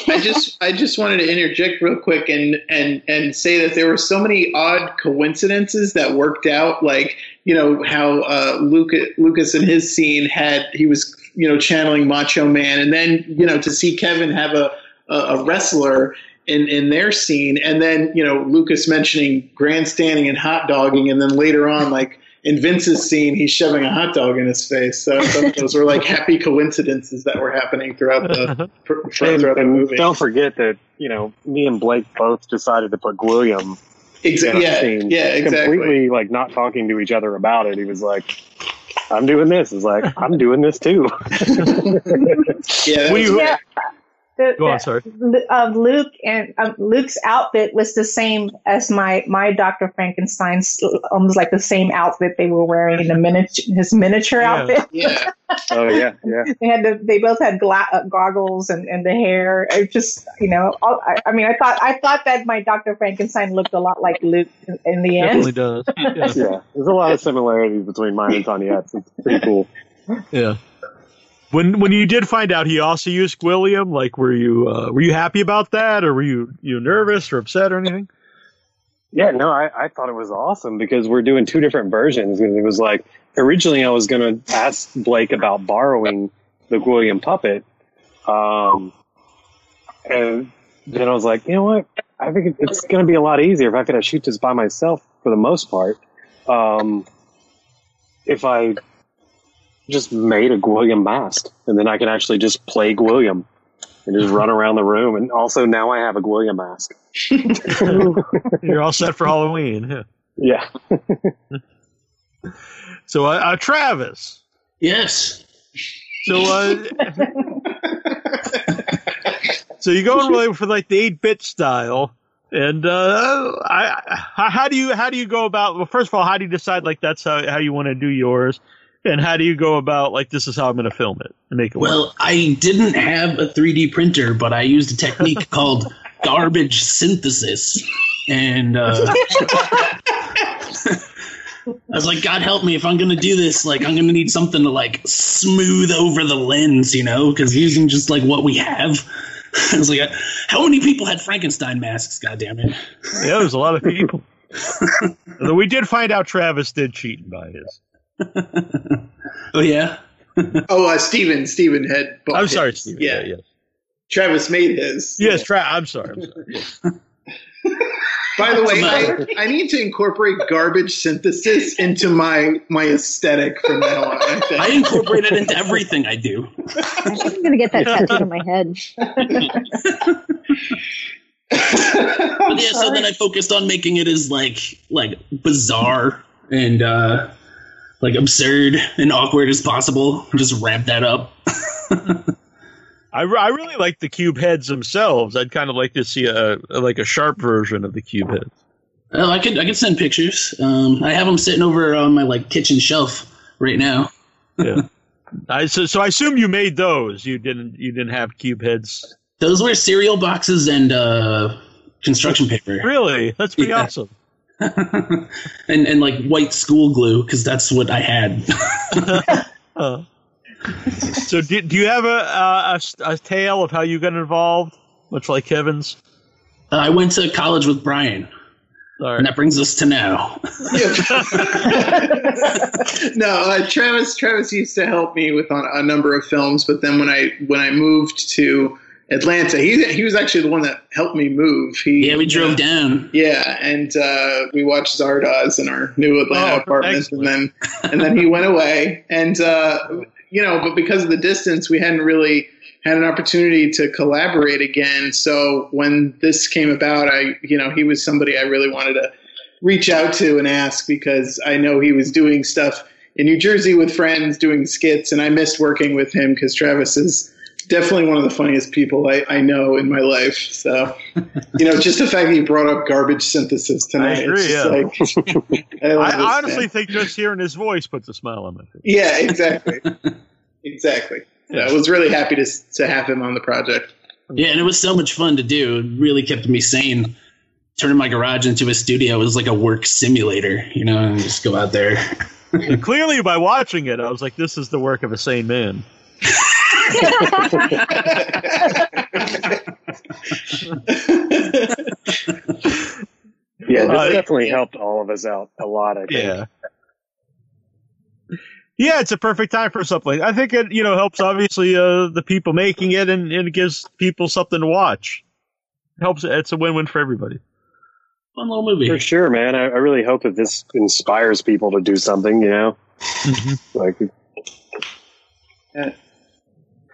[SPEAKER 4] I just I just wanted to interject real quick and and and say that there were so many odd coincidences that worked out. Like you know how uh, Lucas Lucas in his scene had he was you know channeling Macho Man, and then you know to see Kevin have a a, a wrestler. In, in their scene, and then you know Lucas mentioning grandstanding and hot dogging, and then later on, like in Vince's scene, he's shoving a hot dog in his face. So those were like happy coincidences that were happening throughout the *laughs* throughout
[SPEAKER 20] And,
[SPEAKER 4] the
[SPEAKER 20] and
[SPEAKER 4] movie.
[SPEAKER 20] don't forget that you know me and Blake both decided to put William Exactly.
[SPEAKER 4] yeah,
[SPEAKER 20] scene.
[SPEAKER 4] yeah, exactly.
[SPEAKER 20] Completely like not talking to each other about it. He was like, "I'm doing this." He's like, "I'm doing this too." *laughs*
[SPEAKER 4] yeah,
[SPEAKER 3] What do
[SPEAKER 19] Yeah. The,
[SPEAKER 3] Go on, sorry.
[SPEAKER 19] the- um, Luke and um, Luke's outfit was the same as my my Doctor Frankenstein's, almost like the same outfit they were wearing in the miniature his miniature
[SPEAKER 3] Yeah.
[SPEAKER 19] outfit.
[SPEAKER 4] Yeah, *laughs*
[SPEAKER 20] oh yeah, yeah.
[SPEAKER 19] They had the, they both had gla- uh, goggles and, and the hair. It just you know, all, I, I mean, I thought I thought that my Doctor Frankenstein looked a lot like Luke in, in the end.
[SPEAKER 3] Definitely does. *laughs* Yeah.
[SPEAKER 20] yeah, there's a lot of similarities between mine and Toniet's. It's pretty cool.
[SPEAKER 3] yeah. When when you did find out he also used William, like were you uh, were you happy about that, or were you you nervous or upset or anything?
[SPEAKER 20] Yeah, no, I, I thought it was awesome because we're doing two different versions. And it was like originally I was going to ask Blake about borrowing the William puppet, um, and then I was like, you know what? I think it's going to be a lot easier if I could shoot this by myself for the most part. Um, if I just made a William mask, and then I can actually just play William and just run around the room. And also now I have a William mask. *laughs*
[SPEAKER 3] You're all set for Halloween. Yeah.
[SPEAKER 20] Yeah. *laughs*
[SPEAKER 3] So, uh, uh, Travis.
[SPEAKER 23] Yes.
[SPEAKER 3] So, uh, *laughs* so you go in for like the eight bit style, and uh, I, how how do you how do you go about? Well, first of all, how do you decide like that's how how you want to do yours, and how do you go about like this is how I'm going to film it and make it work?
[SPEAKER 23] Well, I didn't have a 3D printer, but I used a technique *laughs* called garbage synthesis. And uh, *laughs* I was like, God help me if I'm going to do this. Like, I'm going to need something to like smooth over the lens, you know, because using just like what we have. *laughs* I was like, how many people had Frankenstein masks? God damn it.
[SPEAKER 3] Yeah, there's a lot of people. Although we did find out Travis did cheat and buy his. *laughs*
[SPEAKER 23] Oh, yeah. *laughs*
[SPEAKER 4] Oh, uh, Stephen. Stephen had.
[SPEAKER 3] I'm sorry,
[SPEAKER 4] his.
[SPEAKER 3] Stephen.
[SPEAKER 4] Yeah.
[SPEAKER 3] Yeah, yes.
[SPEAKER 4] Travis made his.
[SPEAKER 3] Yes, Tra- I'm sorry. I'm sorry. Yes. *laughs*
[SPEAKER 4] By the way, I, I need to incorporate garbage synthesis into my my aesthetic from now on. I.
[SPEAKER 23] I incorporate it into everything I do.
[SPEAKER 22] I'm going to get that tattooed on my head.
[SPEAKER 23] But yeah, so then I focused on making it as like like bizarre and uh like absurd and awkward as possible. Just wrap that up. *laughs*
[SPEAKER 3] I, I really like the cube heads themselves. I'd kind of like to see a, a like a sharp version of the cube heads.
[SPEAKER 23] Oh, I could I could send pictures. Um, I have them sitting over on my like kitchen shelf right now.
[SPEAKER 3] Yeah. *laughs* I so, so I assume you made those. You didn't you didn't have cube heads.
[SPEAKER 23] Those were cereal boxes and uh, construction paper.
[SPEAKER 3] Really? That's pretty
[SPEAKER 23] Yeah.
[SPEAKER 3] awesome. *laughs*
[SPEAKER 23] and and like white school glue because that's what I had. *laughs*
[SPEAKER 3] So do, do you have a, a, a, a tale of how you got involved, much like Kevin's?
[SPEAKER 23] Uh, I went to college with Brian, and that brings us to now. *laughs*
[SPEAKER 4] no, uh, Travis. Travis used to help me with on a number of films, but then when I when I moved to Atlanta, he he was actually the one that helped me move. He,
[SPEAKER 23] yeah, we drove down.
[SPEAKER 4] Yeah, and uh, we watched Zardoz in our new Atlanta
[SPEAKER 23] Oh,
[SPEAKER 4] apartment, and then and then he went away, and uh, you know, but because of the distance, we hadn't really had an opportunity to collaborate again. So when this came about, I you know he was somebody I really wanted to reach out to and ask because I know he was doing stuff in New Jersey with friends, doing skits, and I missed working with him because Travis is definitely one of the funniest people I, I know in my life. So, you know, just the fact that you brought up garbage synthesis tonight,
[SPEAKER 3] I agree,
[SPEAKER 4] it's
[SPEAKER 3] yeah.
[SPEAKER 4] like, *laughs* I,
[SPEAKER 3] I honestly
[SPEAKER 4] man.
[SPEAKER 3] think just hearing his voice puts a smile on my face.
[SPEAKER 4] yeah, exactly, *laughs* exactly. Yeah, I was really happy to to have him on the project.
[SPEAKER 23] Yeah, and it was so much fun to do. It really kept me sane. Turning my garage into a studio was like a work simulator, you know, and just go out there. *laughs*
[SPEAKER 3] Clearly, by watching it, I was like, "This is the work of a sane man." *laughs*
[SPEAKER 20] Yeah, this
[SPEAKER 3] Uh,
[SPEAKER 20] definitely helped all of us out a lot. I think.
[SPEAKER 3] Yeah. Yeah, it's a perfect time for something. I think it, you know, helps obviously uh, the people making it, and, and it gives people something to watch. It Helps. It's a win-win for everybody.
[SPEAKER 23] Fun little movie.
[SPEAKER 20] For sure, man. I, I really hope that this inspires people to do something. You know, like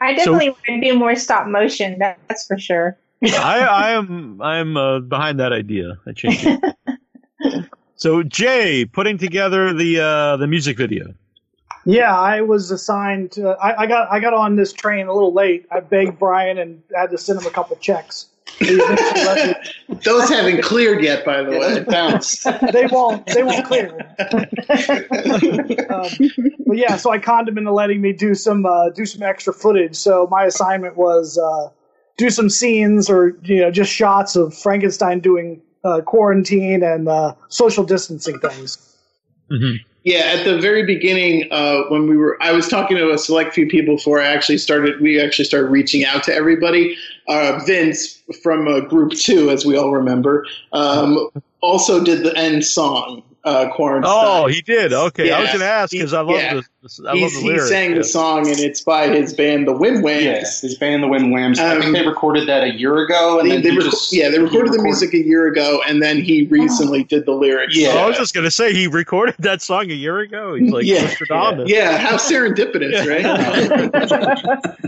[SPEAKER 19] I definitely want to do more stop motion. that- That's for sure.
[SPEAKER 3] I, I am I'm uh, behind that idea. I changed it. *laughs* so Jay, putting together the uh, the music video.
[SPEAKER 17] Yeah, I was assigned. To, I, I got I got on this train a little late. I begged Brian and had to send him a couple checks. He eventually let me-
[SPEAKER 4] Those haven't cleared yet, by the way. Bounce. *laughs*
[SPEAKER 17] they won't. They won't clear. *laughs* um, but yeah, so I conned him into letting me do some uh, do some extra footage. So my assignment was uh, do some scenes or you know just shots of Frankenstein doing uh, quarantine and uh, social distancing things.
[SPEAKER 4] Yeah, at the very beginning, uh, when we were, I was talking to a select few people before I actually started. We actually started reaching out to everybody. Uh, Vince from uh, Group Two, as we all remember, um, also did the end song, uh, "Quarantine."
[SPEAKER 3] Oh, he did. Okay, I was going to ask because I love
[SPEAKER 4] Yeah.
[SPEAKER 3] the I love
[SPEAKER 4] He's,
[SPEAKER 3] the
[SPEAKER 4] he
[SPEAKER 3] lyrics.
[SPEAKER 4] sang
[SPEAKER 3] yeah.
[SPEAKER 4] the song, and it's by his band, the Wim Whams.
[SPEAKER 6] Yes, his band, the Wim Whams. I
[SPEAKER 4] Um,
[SPEAKER 6] think they recorded that a year ago, and
[SPEAKER 4] They,
[SPEAKER 6] then
[SPEAKER 4] they
[SPEAKER 6] he
[SPEAKER 4] reco-
[SPEAKER 6] just
[SPEAKER 4] yeah, they
[SPEAKER 6] he
[SPEAKER 4] recorded the music a year ago, and then he recently did the lyrics.
[SPEAKER 3] Oh, I was just going to say he recorded that song a year ago. He's like
[SPEAKER 4] yeah,
[SPEAKER 3] Nostradamus.
[SPEAKER 4] yeah, how serendipitous, right?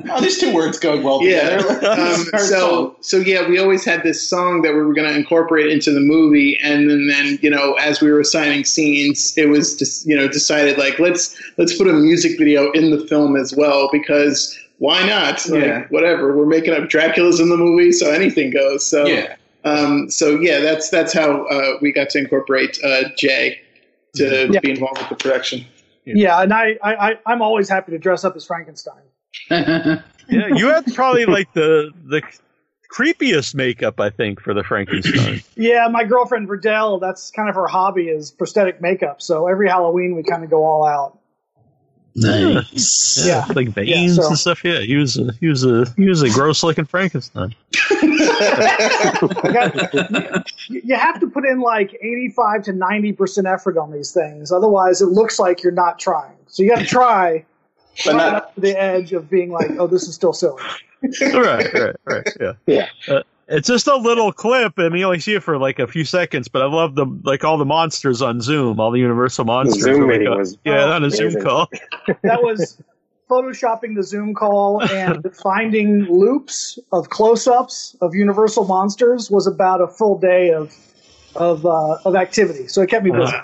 [SPEAKER 6] oh, *laughs* these two words go well
[SPEAKER 4] yeah.
[SPEAKER 6] together.
[SPEAKER 4] Um, *laughs* so so yeah, we always had this song that we were going to incorporate into the movie, and then then you know as we were assigning scenes, it was just you know decided like let's let's put a music video in the film as well because why not? Like,
[SPEAKER 6] Yeah.
[SPEAKER 4] whatever. We're making up Dracula's in the movie, so anything goes. So
[SPEAKER 6] Yeah.
[SPEAKER 4] Um, so yeah, that's that's how uh, we got to incorporate uh, Jay to
[SPEAKER 17] Yeah.
[SPEAKER 4] be involved with the production.
[SPEAKER 17] Yeah, and I, I, I I'm always happy to dress up as Frankenstein. *laughs*
[SPEAKER 3] yeah, you had probably like the the creepiest makeup I think for the Frankenstein. *laughs*
[SPEAKER 17] Yeah, my girlfriend Verdell, that's kind of her hobby is prosthetic makeup. So every Halloween we kind of go all out.
[SPEAKER 23] Nice.
[SPEAKER 17] Yeah.
[SPEAKER 3] like veins
[SPEAKER 17] so-
[SPEAKER 3] and stuff. Yeah, he was a, he was a he was a gross looking Frankenstein. *laughs*
[SPEAKER 17] You you have to put in like 85 to 90% effort on these things. Otherwise, it looks like you're not trying. So you got to try *laughs*
[SPEAKER 6] But not-
[SPEAKER 17] up to the edge of being like, oh, this is still silly.
[SPEAKER 3] right, right, right. Yeah,
[SPEAKER 20] yeah.
[SPEAKER 3] Uh, it's just a little clip, and you only see it for like a few seconds. But I love the like all the monsters on Zoom, all the Universal monsters.
[SPEAKER 20] Zoom
[SPEAKER 3] are, like,
[SPEAKER 20] meeting
[SPEAKER 3] uh,
[SPEAKER 20] was
[SPEAKER 3] yeah on a Zoom call. *laughs*
[SPEAKER 17] That was photoshopping the Zoom call and *laughs* finding loops of close-ups of Universal monsters was about a full day of of uh, of activity. So it kept me busy.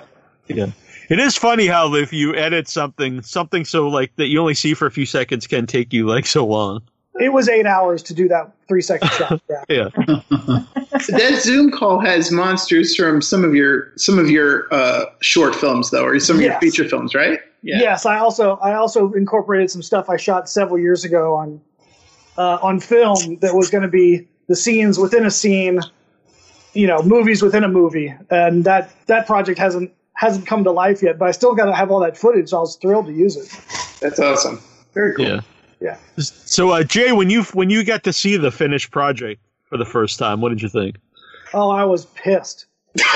[SPEAKER 3] Yeah. It is funny how if you edit something, something so like that you only see for a few seconds can take you like so long.
[SPEAKER 17] It was eight hours to do that three second shot. *laughs* Yeah.
[SPEAKER 3] Yeah. *laughs*
[SPEAKER 4] that Zoom call has monsters from some of your some of your uh, short films though, or some of your feature films, right?
[SPEAKER 17] Yes, I also I also incorporated some stuff I shot several years ago on uh, on film that was going to be the scenes within a scene, you know, movies within a movie, and that that project hasn't hasn't come to life yet. But I still got to have all that footage. So I was thrilled to use it.
[SPEAKER 4] That's awesome. Very cool.
[SPEAKER 3] Yeah.
[SPEAKER 17] Yeah.
[SPEAKER 3] So, uh, Jay, when you when you got to see the finished project for the first time, what did you think?
[SPEAKER 17] Oh, I was pissed. No, *laughs*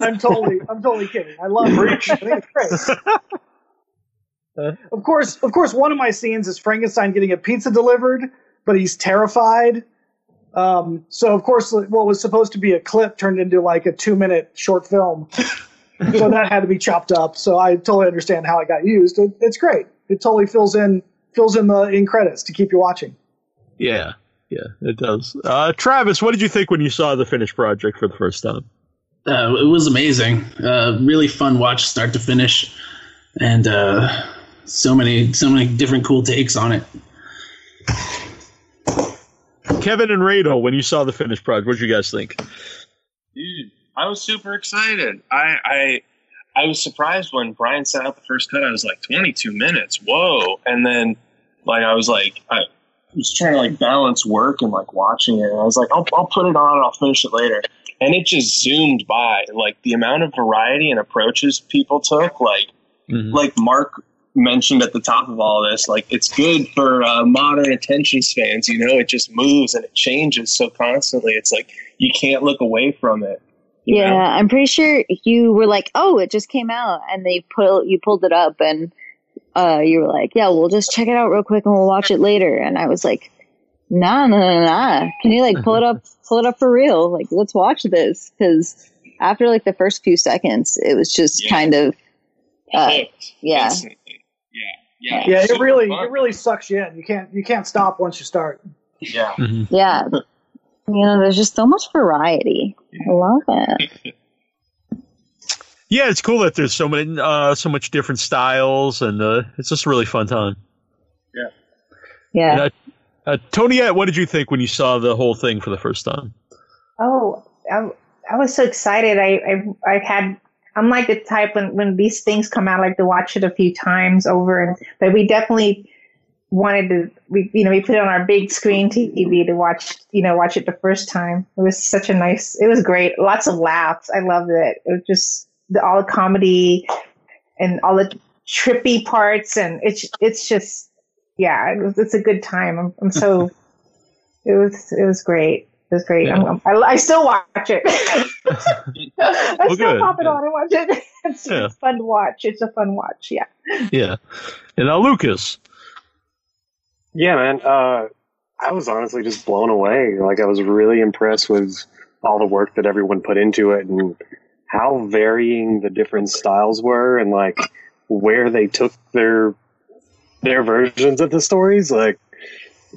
[SPEAKER 17] I'm totally, I'm totally kidding. I love it. I think it's great. Of course, of course, one of my scenes is Frankenstein getting a pizza delivered, but he's terrified. Um, so of course, what was supposed to be a clip turned into like a two-minute short film. So that had to be chopped up. So I totally understand how it got used. It, it's great. It totally fills in fills in the in credits to keep you watching.
[SPEAKER 3] Yeah, yeah, it does. Uh, Travis, what did you think when you saw the finished project for the first time?
[SPEAKER 23] Uh, it was amazing. Uh, really fun watch, start to finish, and uh, so many, so many different cool takes on it.
[SPEAKER 3] Kevin and Rado, when you saw the finished project, what did you guys think?
[SPEAKER 24] Dude, I was super excited. I, I I was surprised when Brian sent out the first cut. I was like, 22 minutes. Whoa! And then, like, I was like, I was trying to like balance work and like watching it. And I was like, I'll I'll put it on and I'll finish it later. And it just zoomed by. Like the amount of variety and approaches people took. Like like Mark mentioned at the top of all this, like it's good for uh, modern attention spans. You know, it just moves and it changes so constantly. It's like you can't look away from it. You
[SPEAKER 22] Yeah,
[SPEAKER 24] know?
[SPEAKER 22] I'm pretty sure you were like, "Oh, it just came out," and they pull you pulled it up, and uh, you were like, "Yeah, we'll just check it out real quick, and we'll watch it later." And I was like, "Nah, nah, nah, nah. Can you like pull it up, *laughs* pull it up for real? Like, let's watch this." Because after like the first few seconds, it was just kind of, uh,
[SPEAKER 24] Hooked
[SPEAKER 22] yeah,
[SPEAKER 24] instantly. Yeah,
[SPEAKER 17] Yeah, it really,
[SPEAKER 24] fun.
[SPEAKER 17] it really sucks you in. You can't, you can't stop once you start.
[SPEAKER 24] Yeah.
[SPEAKER 22] yeah. *laughs* You know, there's just so much variety. I love it. *laughs*
[SPEAKER 3] Yeah, it's cool that there's so many, uh, so much different styles, and uh, it's just a really fun time.
[SPEAKER 24] Yeah.
[SPEAKER 22] Yeah.
[SPEAKER 3] And, uh, uh, Toniet, what did you think when you saw the whole thing for the first time?
[SPEAKER 19] Oh, I, I was so excited. I, I, I had, I'm like the type when, when these things come out, I like to watch it a few times over. And, but we definitely wanted to, we, you know, we put it on our big screen TV to watch, you know, watch it the first time. It was such a nice, it was great. Lots of laughs. I loved it. It was just the, all the comedy and all the trippy parts. And it's, it's just, yeah, it was, it's a good time. I'm, I'm so, *laughs* it was, it was great. It was great. I'm, I'm- I, I still watch it. *laughs* I
[SPEAKER 3] Well,
[SPEAKER 19] still
[SPEAKER 3] good,
[SPEAKER 19] pop it on and watch it. *laughs* It's,
[SPEAKER 3] Yeah.
[SPEAKER 19] it's fun to watch. It's a fun watch. Yeah.
[SPEAKER 3] Yeah, and now Lucas.
[SPEAKER 20] Yeah, man. Uh, I was honestly just blown away. Like I was really impressed with all the work that everyone put into it and how varying the different styles were and like where they took their their versions of the stories. Like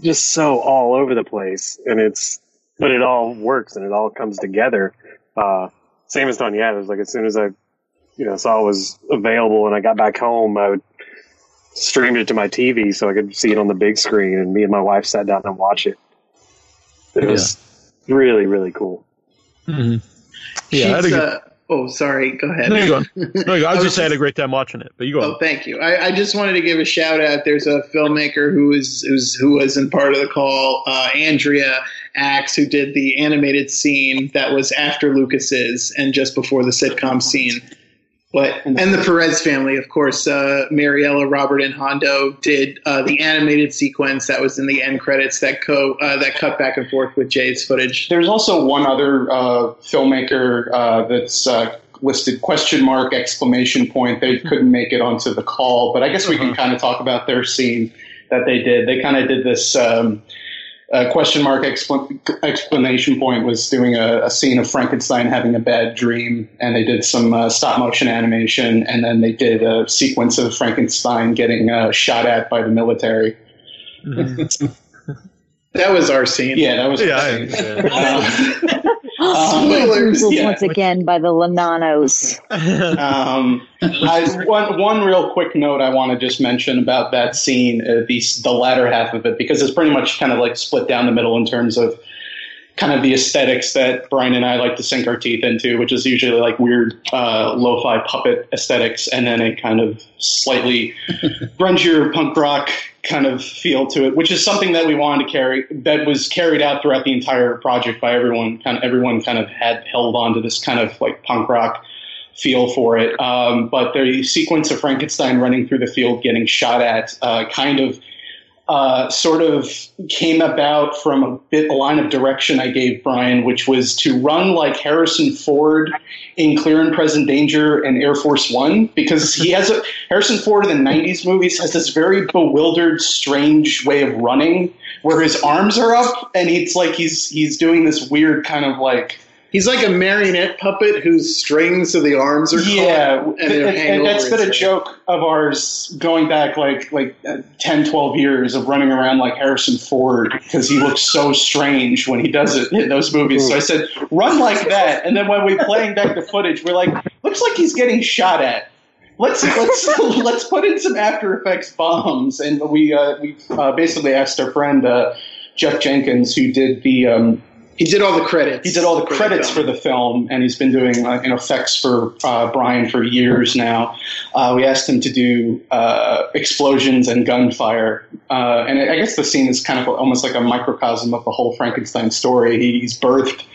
[SPEAKER 20] just so all over the place. And it's but it all works and it all comes together. Uh, same as Toniet. It was like as soon as I you know saw it was available and I got back home, I would streamed it to my TV so I could see it on the big screen, and me and my wife sat down and watched it. It was really, really cool.
[SPEAKER 3] Mm-hmm. Yeah, I had a
[SPEAKER 4] She's,
[SPEAKER 3] good-
[SPEAKER 4] uh, oh, sorry. Go ahead.
[SPEAKER 3] No, you go on. *laughs* No, you go. I was
[SPEAKER 4] I
[SPEAKER 3] just saying I had a great time watching it, but you go.
[SPEAKER 4] Oh,
[SPEAKER 3] on.
[SPEAKER 4] thank you. I, I just wanted to give a shout out. There's a filmmaker who is who's who was in part of the call, uh, Andrea Axe, who did the animated scene that was after Lucas's and just before the sitcom scene. But and the Perez family, of course, uh, Mariella, Robert, and Hondo did uh, the animated sequence that was in the end credits that co uh, that cut back and forth with Jay's footage.
[SPEAKER 6] There's also one other uh, filmmaker uh, that's uh, listed question mark exclamation point. They couldn't make it onto the call, but I guess we can kind of talk about their scene that they did. They kind of did this um, uh, question mark expl- explanation point was doing a, a scene of Frankenstein having a bad dream, and they did some uh, stop motion animation, and then they did a sequence of Frankenstein getting uh, shot at by the military. *laughs*
[SPEAKER 4] That was our scene.
[SPEAKER 6] Yeah, that was.
[SPEAKER 3] Yeah,
[SPEAKER 6] our
[SPEAKER 3] I
[SPEAKER 6] scene.
[SPEAKER 3] understand.
[SPEAKER 6] Um, *laughs*
[SPEAKER 22] Spoilers
[SPEAKER 6] yeah.
[SPEAKER 22] once again by the Lonanos.
[SPEAKER 6] Um, I, one one real quick note I want to just mention about that scene, uh, the the latter half of it, because it's pretty much kind of like split down the middle in terms of kind of the aesthetics that Brian and I like to sink our teeth into, which is usually like weird uh, lo-fi puppet aesthetics, and then a kind of slightly *laughs* grungier punk rock kind of feel to it, which is something that we wanted to carry that was carried out throughout the entire project by everyone. Kind of everyone kind of had held on to this kind of like punk rock feel for it. Um, but the sequence of Frankenstein running through the field, getting shot at, uh, kind of uh, sort of came about from a bit a line of direction I gave Brian, which was to run like Harrison Ford in Clear and Present Danger and Air Force One, because he has a Harrison Ford in the '90s movies has this very bewildered, strange way of running, where his arms are up and it's like he's he's doing this weird kind of like
[SPEAKER 4] He's like a marionette puppet whose strings of the arms are
[SPEAKER 6] yeah, and,
[SPEAKER 4] they're
[SPEAKER 6] and- and that's been a joke of ours going back like like uh, 10, 12 years of running around like Harrison Ford because he looks so strange when he does it in those movies. So I said, run like that, and then when we're playing back the footage, we're like, looks like he's getting shot at. Let's let's *laughs* let's put in some After Effects bombs, and we uh, we uh, basically asked our friend uh, Jeff Jenkins, who did the um,
[SPEAKER 4] he did all the credits.
[SPEAKER 6] He did all the
[SPEAKER 4] for the
[SPEAKER 6] credits
[SPEAKER 4] film.
[SPEAKER 6] for the film, and he's been doing uh, you know, effects for uh, Brian for years now. Uh, we asked him to do uh, explosions and gunfire, uh, and I guess the scene is kind of almost like a microcosm of the whole Frankenstein story. He's birthed.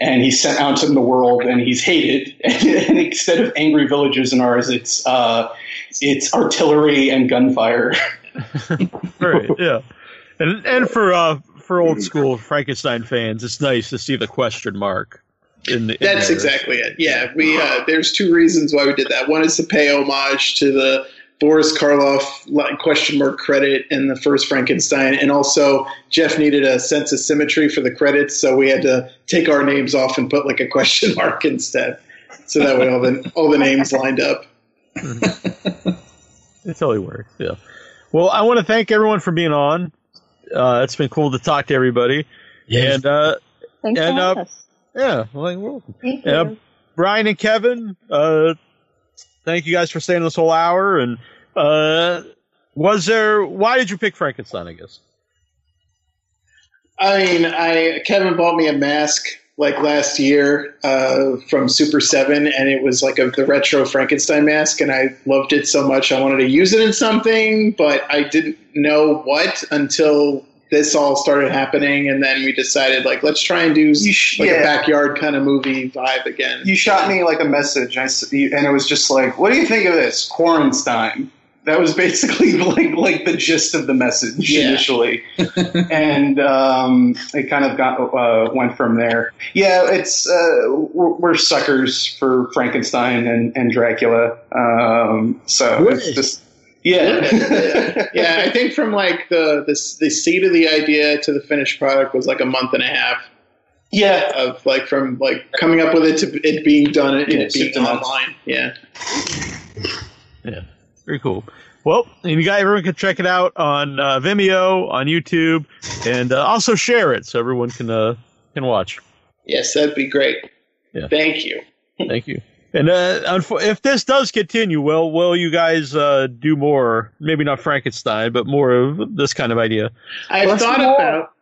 [SPEAKER 6] And he's sent out in the world, and he's hated. *laughs* And instead of angry villagers in ours, it's uh, it's artillery and gunfire. *laughs*
[SPEAKER 3] right. Yeah. And and for uh for old school Frankenstein fans, it's nice to see the question mark. In the, in
[SPEAKER 4] That's
[SPEAKER 3] there.
[SPEAKER 4] exactly it. Yeah, we uh, there's two reasons why we did that. One is to pay homage to the Boris Karloff question mark credit in the first Frankenstein, and also Jeff needed a sense of symmetry for the credits, so we had to take our names off and put like a question *laughs* mark instead, so that way all the all the names lined up. *laughs*
[SPEAKER 3] It totally works. Yeah. Well, I want to thank everyone for being on. Uh, it's been cool to talk to everybody.
[SPEAKER 23] Yes.
[SPEAKER 3] And uh,
[SPEAKER 22] Thanks
[SPEAKER 3] and
[SPEAKER 22] for having
[SPEAKER 3] uh,
[SPEAKER 22] us.
[SPEAKER 3] yeah, well, you're welcome.
[SPEAKER 22] Thank
[SPEAKER 3] Uh. Brian and Kevin, uh, thank you guys for staying this whole hour. And uh, was there? Why did you pick Frankenstein? I guess.
[SPEAKER 4] I mean, I Kevin bought me a mask like last year uh, from Super Seven, and it was like a, the retro Frankenstein mask, and I loved it so much. I wanted to use it in something, but I didn't know what until this all started happening, and then we decided like let's try and do
[SPEAKER 6] sh-
[SPEAKER 4] like
[SPEAKER 6] yeah.
[SPEAKER 4] a backyard kind of movie vibe again.
[SPEAKER 6] You shot me like a message, I s- you- and it was just like, "What do you think of this, Quaranstein?" That was basically *laughs* like like the gist of the message
[SPEAKER 4] Yeah.
[SPEAKER 6] initially, *laughs* and um, it kind of got uh, went from there. Yeah, it's uh, we're, we're suckers for Frankenstein and, and Dracula, um, so it's just yeah.
[SPEAKER 4] yeah, *laughs* yeah. I think from like the, the the seed of the idea to the finished product was like a month and a half.
[SPEAKER 6] Yeah,
[SPEAKER 4] of like from like coming up with it to it being done and
[SPEAKER 6] Yeah,
[SPEAKER 4] it being
[SPEAKER 6] soup to
[SPEAKER 4] online. Yeah.
[SPEAKER 3] Yeah, very cool. Well, and you guys, everyone can check it out on uh, Vimeo, on YouTube, and uh, also share it so everyone can uh, can watch.
[SPEAKER 4] Yes, that'd be great.
[SPEAKER 3] Yeah.
[SPEAKER 4] Thank you.
[SPEAKER 3] Thank you. And uh, if this does continue, will will you guys uh, do more? Maybe not Frankenstein, but more of this kind of idea.
[SPEAKER 4] I've
[SPEAKER 3] Plus
[SPEAKER 4] thought
[SPEAKER 3] more.
[SPEAKER 4] about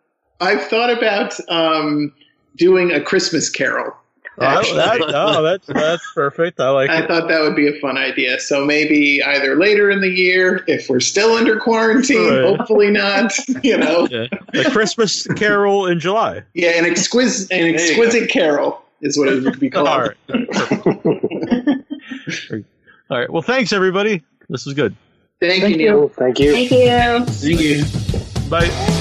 [SPEAKER 4] I've thought about um, doing a Christmas Carol.
[SPEAKER 3] Oh,
[SPEAKER 4] actually.
[SPEAKER 3] that, oh, that's that's perfect. I like
[SPEAKER 4] I
[SPEAKER 3] it.
[SPEAKER 4] thought that would be a fun idea. So maybe either later in the year, if we're still under quarantine,
[SPEAKER 3] Right.
[SPEAKER 4] hopefully not. *laughs* You know,
[SPEAKER 3] Yeah. The Christmas Carol in July.
[SPEAKER 4] yeah, an exquisite, an exquisite carol is what it would be called.
[SPEAKER 3] All right. All right. *laughs* Well, thanks everybody. This is good.
[SPEAKER 4] Thank,
[SPEAKER 22] Thank
[SPEAKER 4] you, Neil.
[SPEAKER 22] you.
[SPEAKER 20] Thank you.
[SPEAKER 22] Thank you.
[SPEAKER 23] Thank you.
[SPEAKER 3] Bye.